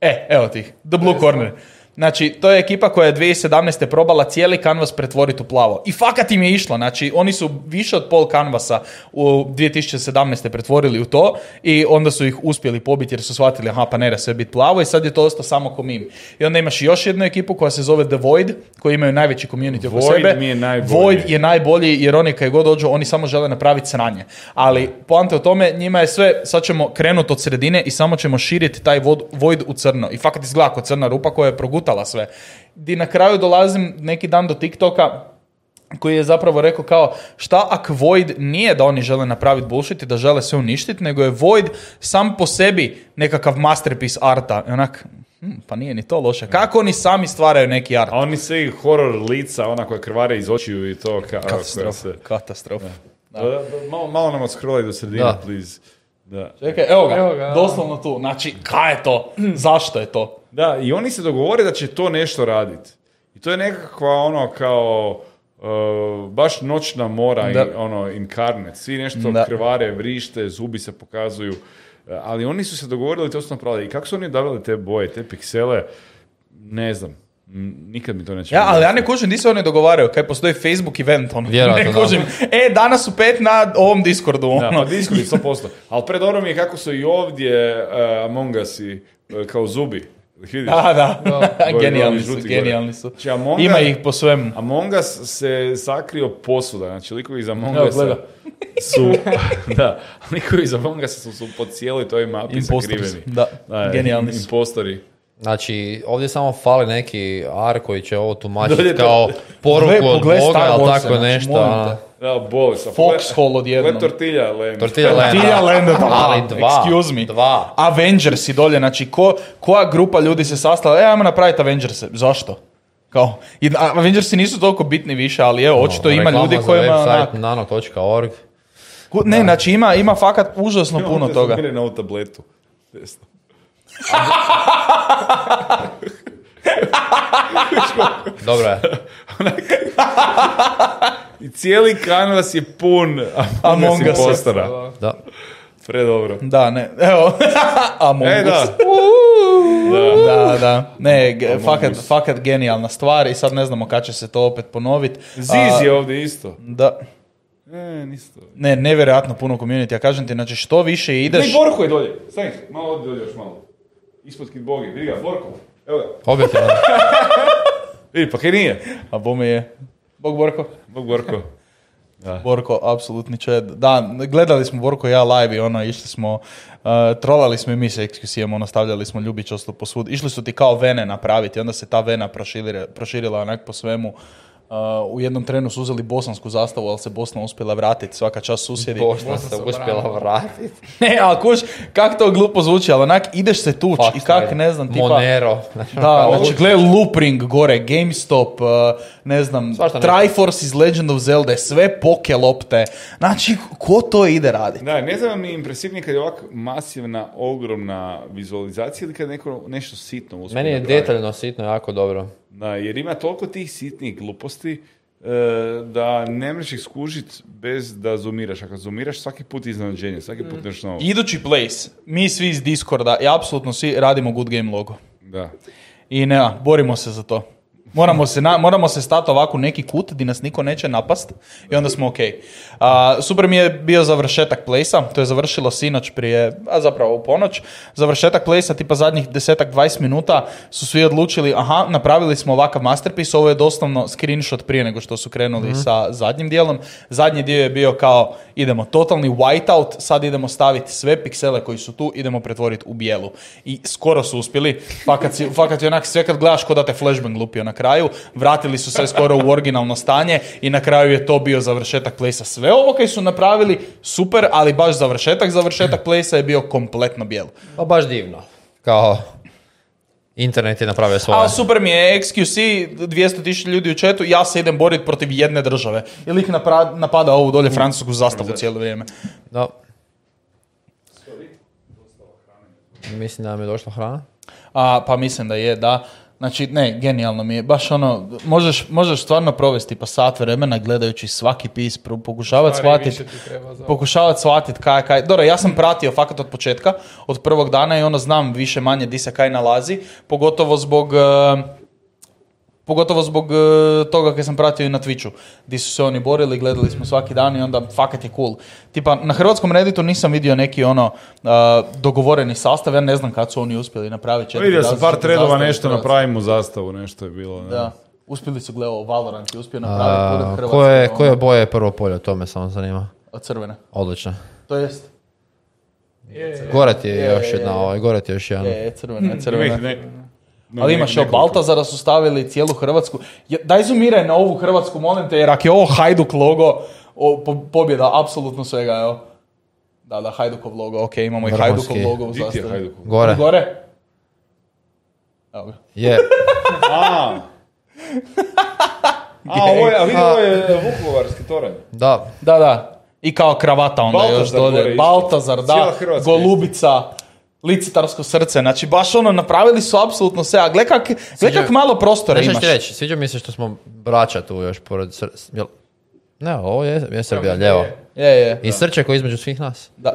E, evo ti, The Blue Corner. Znači, to je ekipa koja je 2017. probala cijeli kanvas pretvoriti u plavo. I fakat im je išlo. Znači, oni su više od pol kanvasa u 2017. pretvorili u to i onda su ih uspjeli pobiti jer su shvatili, aha, pa ne da sve biti plavo i sad je to ostao samo ko mim. I onda imaš još jednu ekipu koja se zove The Void, koji imaju najveći community oko Void sebe. mi je najbolji. Void je najbolji jer oni kaj god dođu, oni samo žele napraviti sranje. Ali poanta o tome, njima je sve, sad ćemo krenuti od sredine i samo ćemo širiti taj Void u crno. I fakat izgleda kao crna rupa koja je progutala sve. Di na kraju dolazim neki dan do TikToka, koji je zapravo rekao kao šta ak Void nije da oni žele napraviti bullshit i da žele sve uništiti, nego je Void sam po sebi nekakav masterpiece arta. I onak, hm, pa nije ni to loše. Kako oni sami stvaraju neki art? A oni svi horor lica, ona koja krvare iz očiju i to. Ka, Katastrofa. se- Katastrofa. Da, da, malo, malo nam odskrolaj do sredine, Da. please. Da. Čekaj, evo ga, Evo ga, doslovno tu. Znači, kaj je to? Zašto je to? Da, i oni se dogovore da će to nešto raditi. I to je nekakva ono kao uh, baš noćna mora, Da. i, ono, incarnate. Svi nešto Da. krvare, vrište, zubi se pokazuju. Uh, ali oni su se dogovorili, to su napravili. I kako su oni davali te boje, te piksele, ne znam. Nikad mi to neće Ja, ali ja ne kužim, di se oni dogovaraju, kaj postoji Facebook event, ono. Vjerojatno, ne da. kužim. E, danas su pet na ovom Discordu, Da, ono. pa Discord je 100%. Ali pred mi je kako su i ovdje uh, Among Us i, uh, kao zubi. Vidiš? Da, da. Gore, genijalni su, genijalni su. Znači, Among Ima Us- ih po svemu. Among Us se sakrio posuda, znači likovi iz Among gleda. su, da, likovi iz Among Usa su, su po cijeloj toj mapi Imposteri su, sakriveni. da, genijalni su. Impostori. Znači, ovdje samo fali neki ar koji će ovo tumačiti kao poruku od Boga, ali tako znači, nešto. ono. Da, boli sa. Foxhole odjednom. Gled tortilja, Len. Tortilla Land. Tortilla Land, da. Ali dva. Excuse me. Dva. Avengers i dolje, znači ko, koja grupa ljudi se sastala, e, ajmo napraviti Avengers. Zašto? Kao, i, a Avengersi nisu toliko bitni više, ali evo, očito ima Reklama ljudi za kojima... website onak- nano.org. Ne, znači ima, ima fakat užasno puno toga. na ovu tabletu. Desno. Dobro je. I cijeli kanvas je pun Among Us Usa. impostera. Da. Predobro. Da, ne, evo, Among E, da. Us. Da, da, ne, fakat, fakat genijalna stvar i sad ne znamo kad će se to opet ponoviti. Ziz je ovdje isto. Da, E, nisto. ne, nevjerojatno puno community, ja kažem ti, znači što više ideš... Ne, Borko je dolje. Stani, malo ovdje dolje još malo. Ispod kid bogi. Vidi ga, Borko. Evo ga. Objektivno. Vidi, pa kaj nije? A bome je... Bog Borko. Bog Borko. Borko, apsolutni čed. Da, gledali smo Borko i ja live i ono, išli smo, uh, trolali smo i mi se XQC-om, ono, stavljali smo ljubičasto posvud. Išli su ti kao vene napraviti, onda se ta vena proširila, proširila onak po svemu. Uh, u jednom trenu su uzeli bosansku zastavu, ali se Bosna uspjela vratiti, svaka čast susjedi. Bosna se uspjela vratiti. Ne, ali kuš, kak to glupo zvuči, ali onak ideš se tuć i kak, ne znam, tipa... Monero. Znači, Da, znači gle Loopring gore, GameStop, uh, ne znam, Svašta. Triforce iz Legend of Zelda, sve poke lopte. Znači, ko to ide raditi? Da, ne znam mi je impresivnije kad je ovak masivna, ogromna vizualizacija ili kad neko nešto sitno uspije Meni je detaljno sitno jako dobro. Da, jer ima toliko tih sitnih gluposti e, da ne možeš ih skužit bez da zoomiraš. Ako zoomiraš svaki put iznenađenje, svaki put nešto novo. Idući place, mi svi iz Discorda i apsolutno svi radimo Good Game logo. Da. I ne, borimo se za to. Moramo se, na, moramo se stati ovako u neki kut di nas niko neće napast i onda smo ok. A, super mi je bio završetak plesa, to je završilo sinoć prije, a zapravo u ponoć. Završetak plesa, tipa zadnjih desetak, 20 minuta su svi odlučili, aha, napravili smo ovakav masterpiece, ovo je doslovno screenshot prije nego što su krenuli sa zadnjim dijelom. Zadnji dio je bio kao, idemo totalni whiteout, sad idemo staviti sve piksele koji su tu, idemo pretvoriti u bijelu. I skoro su uspjeli, fakat, si, fakat je onak sve kad gledaš ko da te flashbang lupio na kraju, kraju, vratili su se skoro u originalno stanje i na kraju je to bio završetak plesa. Sve ovo kaj su napravili, super, ali baš završetak, završetak plesa je bio kompletno bijelo. Pa baš divno. Kao, Internet je napravio svoje. A super mi je, XQC, 200.000 ljudi u četu, ja se idem boriti protiv jedne države. Ili ih napada ovu dolje francusku zastavu cijelo vrijeme. Da. Mislim da nam je došla hrana. A, pa mislim da je, da. Znači, ne, genijalno mi je. Baš ono, možeš, možeš stvarno provesti pa sat vremena gledajući svaki pis, pokušavati shvatiti pokušavati shvatiti kaj, kaj. Dobro, ja sam pratio fakat od početka, od prvog dana i ono znam više manje di se kaj nalazi, pogotovo zbog e, pogotovo zbog e, toga kad sam pratio i na Twitchu, di su se oni borili, gledali smo svaki dan i onda fakat je cool. Tipa, na hrvatskom Redditu nisam vidio neki ono e, dogovoreni sastav, ja ne znam kad su oni uspjeli napraviti četiri Vidio sam par tredova nešto, napravimo zastavu, nešto je bilo. ne. Da. Uspjeli su gledao Valorant je uspio napraviti pored A, Hrvatske. koje, ono, koje boje je prvo polje, to me samo zanima. Crvene. Odlično. To jest. Je Je, još je, jedna, je. ovaj, gore ti je još jedan. Je, crvene, Ima Ali imaš evo. Baltazara su stavili cijelu Hrvatsku. Daj zoomiraj na ovu Hrvatsku, molim te, jer ako je ovo Hajduk logo, o, po- pobjeda apsolutno svega, evo. Da, da, Hajdukov logo, ok, imamo i Vrhunski. Hajdukov logo u Di ti je zastavi. Hajdukov? Gore. Gore? Evo ga. Je. A, a, ovo je, a vidi, ovo je Vukovarski toranj. Da. Da, da. I kao kravata onda Baltazar još dode. isto. Baltazar, da. Golubica. Licitarsko srce, znači baš ono, napravili su apsolutno sve, a gle kak, gle kak malo prostora imaš. ti reći, sviđa mi se što smo braća tu još pored Sr... jel- Ne, ovo je, je Srbija, lijevo. Je, je. I Srčeko između svih nas. Da.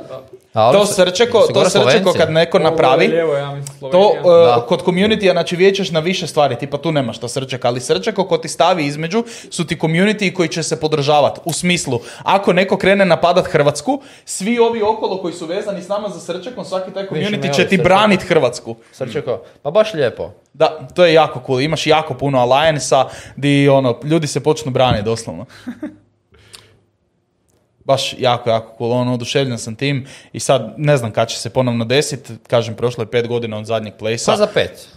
A ovdje To srčeko, to srčeko kad neko napravi, Lijevo, ja mislim, To uh, Da. kod community znači vijećeš na više stvari, tipa tu nemaš to srček, ali srčeko ko ti stavi između su ti community koji će se podržavati. U smislu, ako neko krene napadat Hrvatsku, svi ovi okolo koji su vezani s nama za srčekom, svaki taj community će ti Srčeka. branit Hrvatsku. Srčeko, pa baš lijepo. Da, to je jako cool. Imaš jako puno alliance-a di ono, ljudi se počnu braniti doslovno. Baš jako, jako cool. Ono, oduševljen sam tim i sad ne znam kad će se ponovno desiti. Kažem, prošlo je pet godina od zadnjeg play Pa za pet.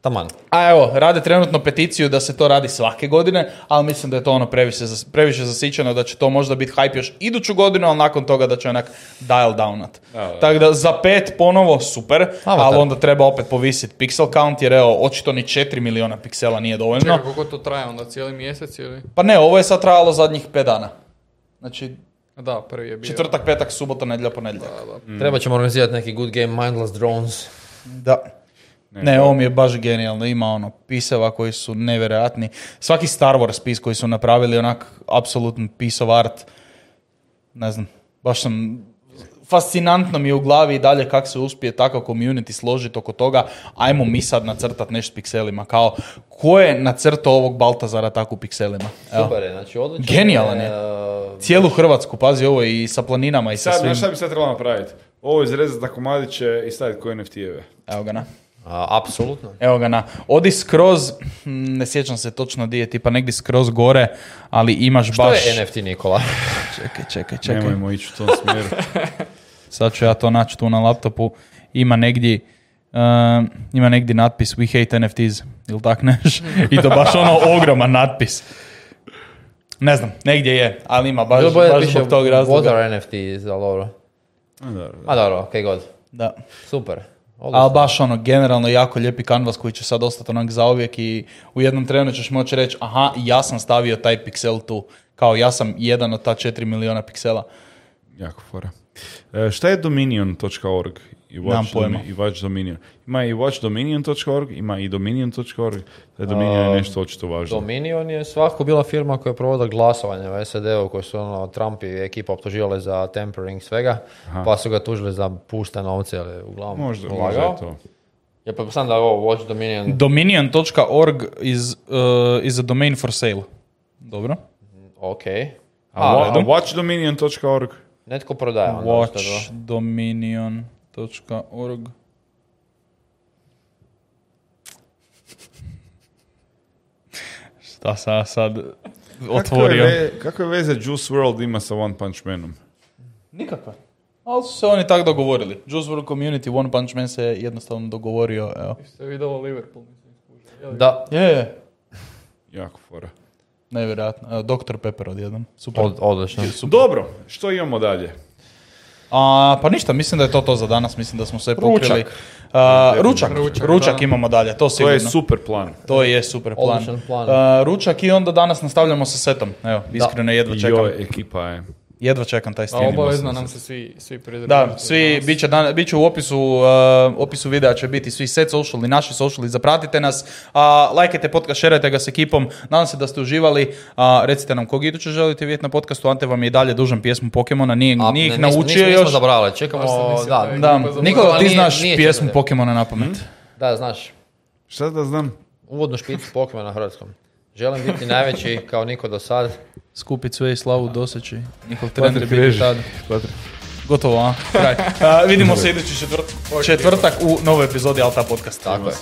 Taman. A evo, rade trenutno peticiju da se to radi svake godine, ali mislim da je to ono previše, previše zasićeno, da će to možda biti hype još iduću godinu, ali nakon toga da će onak dial downat. Tako da za pet ponovo super, Avatar. ali onda treba opet povisiti pixel count, jer evo, očito ni 4 miliona piksela nije dovoljno. Čekaj, koliko to traje onda, cijeli mjesec ili? Pa ne, ovo je sad trajalo zadnjih 5 dana. Znači, Da, prvi je bio. četvrtak, petak, subota, nedjelja, ponedjeljak. Da, da. Treba ćemo organizirati neki good game Mindless Drones. Da. Ne, ovo mi je baš genijalno. Ima ono piseva koji su nevjerojatni. Svaki Star Wars pis koji su napravili onak apsolutno piece of art. Ne znam, baš sam fascinantno mi je u glavi i dalje kako se uspije takav community složiti oko toga. Ajmo mi sad nacrtat nešto s pikselima. Kao, ko je nacrtao ovog Baltazara tako u pikselima? Evo. Super je, znači odličan. Genijalan je. e, Cijelu Hrvatsku, pazi ovo i sa planinama i sa Sad, svim. znaš šta bi sad trebalo napraviti? Ovo izrezati na komadiće i staviti koje NFT-eve. Evo ga na. A, apsolutno. Evo ga na, odi skroz, hm, ne sjećam se točno di je, tipa negdje skroz gore, ali imaš Što baš... je NFT Nikola? Čekaj, čekaj, čekaj. Nemojmo ići u tom smjeru. Sad ću ja to naći tu na laptopu. Ima negdje, um, ima negdje natpis We hate NFTs, ili tak neš? I to baš ono ogroman natpis. Ne znam, negdje je, ali ima baš, Bilo baš zbog tog razloga. What are NFTs, ali dobro. Ma dobro, okej god. Da. Super. Ali baš ono, generalno jako lijepi kanvas koji će sad ostati onak zauvijek i u jednom trenu ćeš moći reći, aha, ja sam stavio taj piksel tu. Kao ja sam jedan od ta 4 miliona piksela. Jako fora. E, šta je dominion.org? I watch, pojma. Domi- i watch Dominion. Ima i watchdominion.org, ima i dominion.org. Taj Dominion je nešto očito važno. Dominion je svako bila firma koja je provodila glasovanje u SAD-u koji su ono, Trump i ekipa optuživali za tempering svega, pa su ga tužili za puste novce, ali uglavnom Možda, možda je to. Ja pa sam da ovo Watch Dominion, Dominion.org is, uh, is a domain for sale. Dobro. ok. A, A, a watchdominion.org? Netko prodaje. onda. Watchdominion.org Šta sam sad otvorio? Kakve, ve- kakve veze Juice World ima sa One Punch Manom? Nikakve. Ali su se oni tako dogovorili. Juice WRLD Community, One Punch Man se jednostavno dogovorio. Evo. Ste vidjelo Liverpool? Da, Je, je. Jako fora. Nevjerojatno. Evo, Dr. Pepper odjednom. Super. od, odlično. Dobro, što imamo dalje? A, pa ništa, mislim da je to to za danas. Mislim da smo sve pokrili. Ručak. A, ručak. Ručak, Ručak, da. imamo dalje, to To sigurno. je super plan. To je super plan. Plan. A, ručak i onda danas nastavljamo sa setom. Evo, iskreno jedva čekam. Joj, ekipa je Jedva čekam taj A stream. obavezno nam se svi, svi pridružiti. Da, svi, bit će, dan, bit će u opisu, uh, opisu videa će biti svi set sociali, naši sociali, zapratite nas, a lajkajte podcast, šerajte ga s ekipom, nadam se da ste uživali, a recite nam kog iduće želite vidjeti na podcastu, Ante vam je i dalje dužan pjesmu Pokemona, nije, A, nije ne, ih nismo- naučio nismo, nismo još. zabrali, čekamo, sam mislio da, da Nikola, ti nije- znaš nije pjesmu četvrte. Pokemona na pamet. da, znaš, Šta da znam? uvodnu špicu Pokemona na hrvatskom. Želim biti najveći kao niko do sad. Skupit sve i slavu doseći. Njihov trener je biti reži. tad. Patrik. Gotovo, a? Kraj. A, vidimo se idući četvrt- četvrtak u novoj epizodi Alta podcasta. Tako je.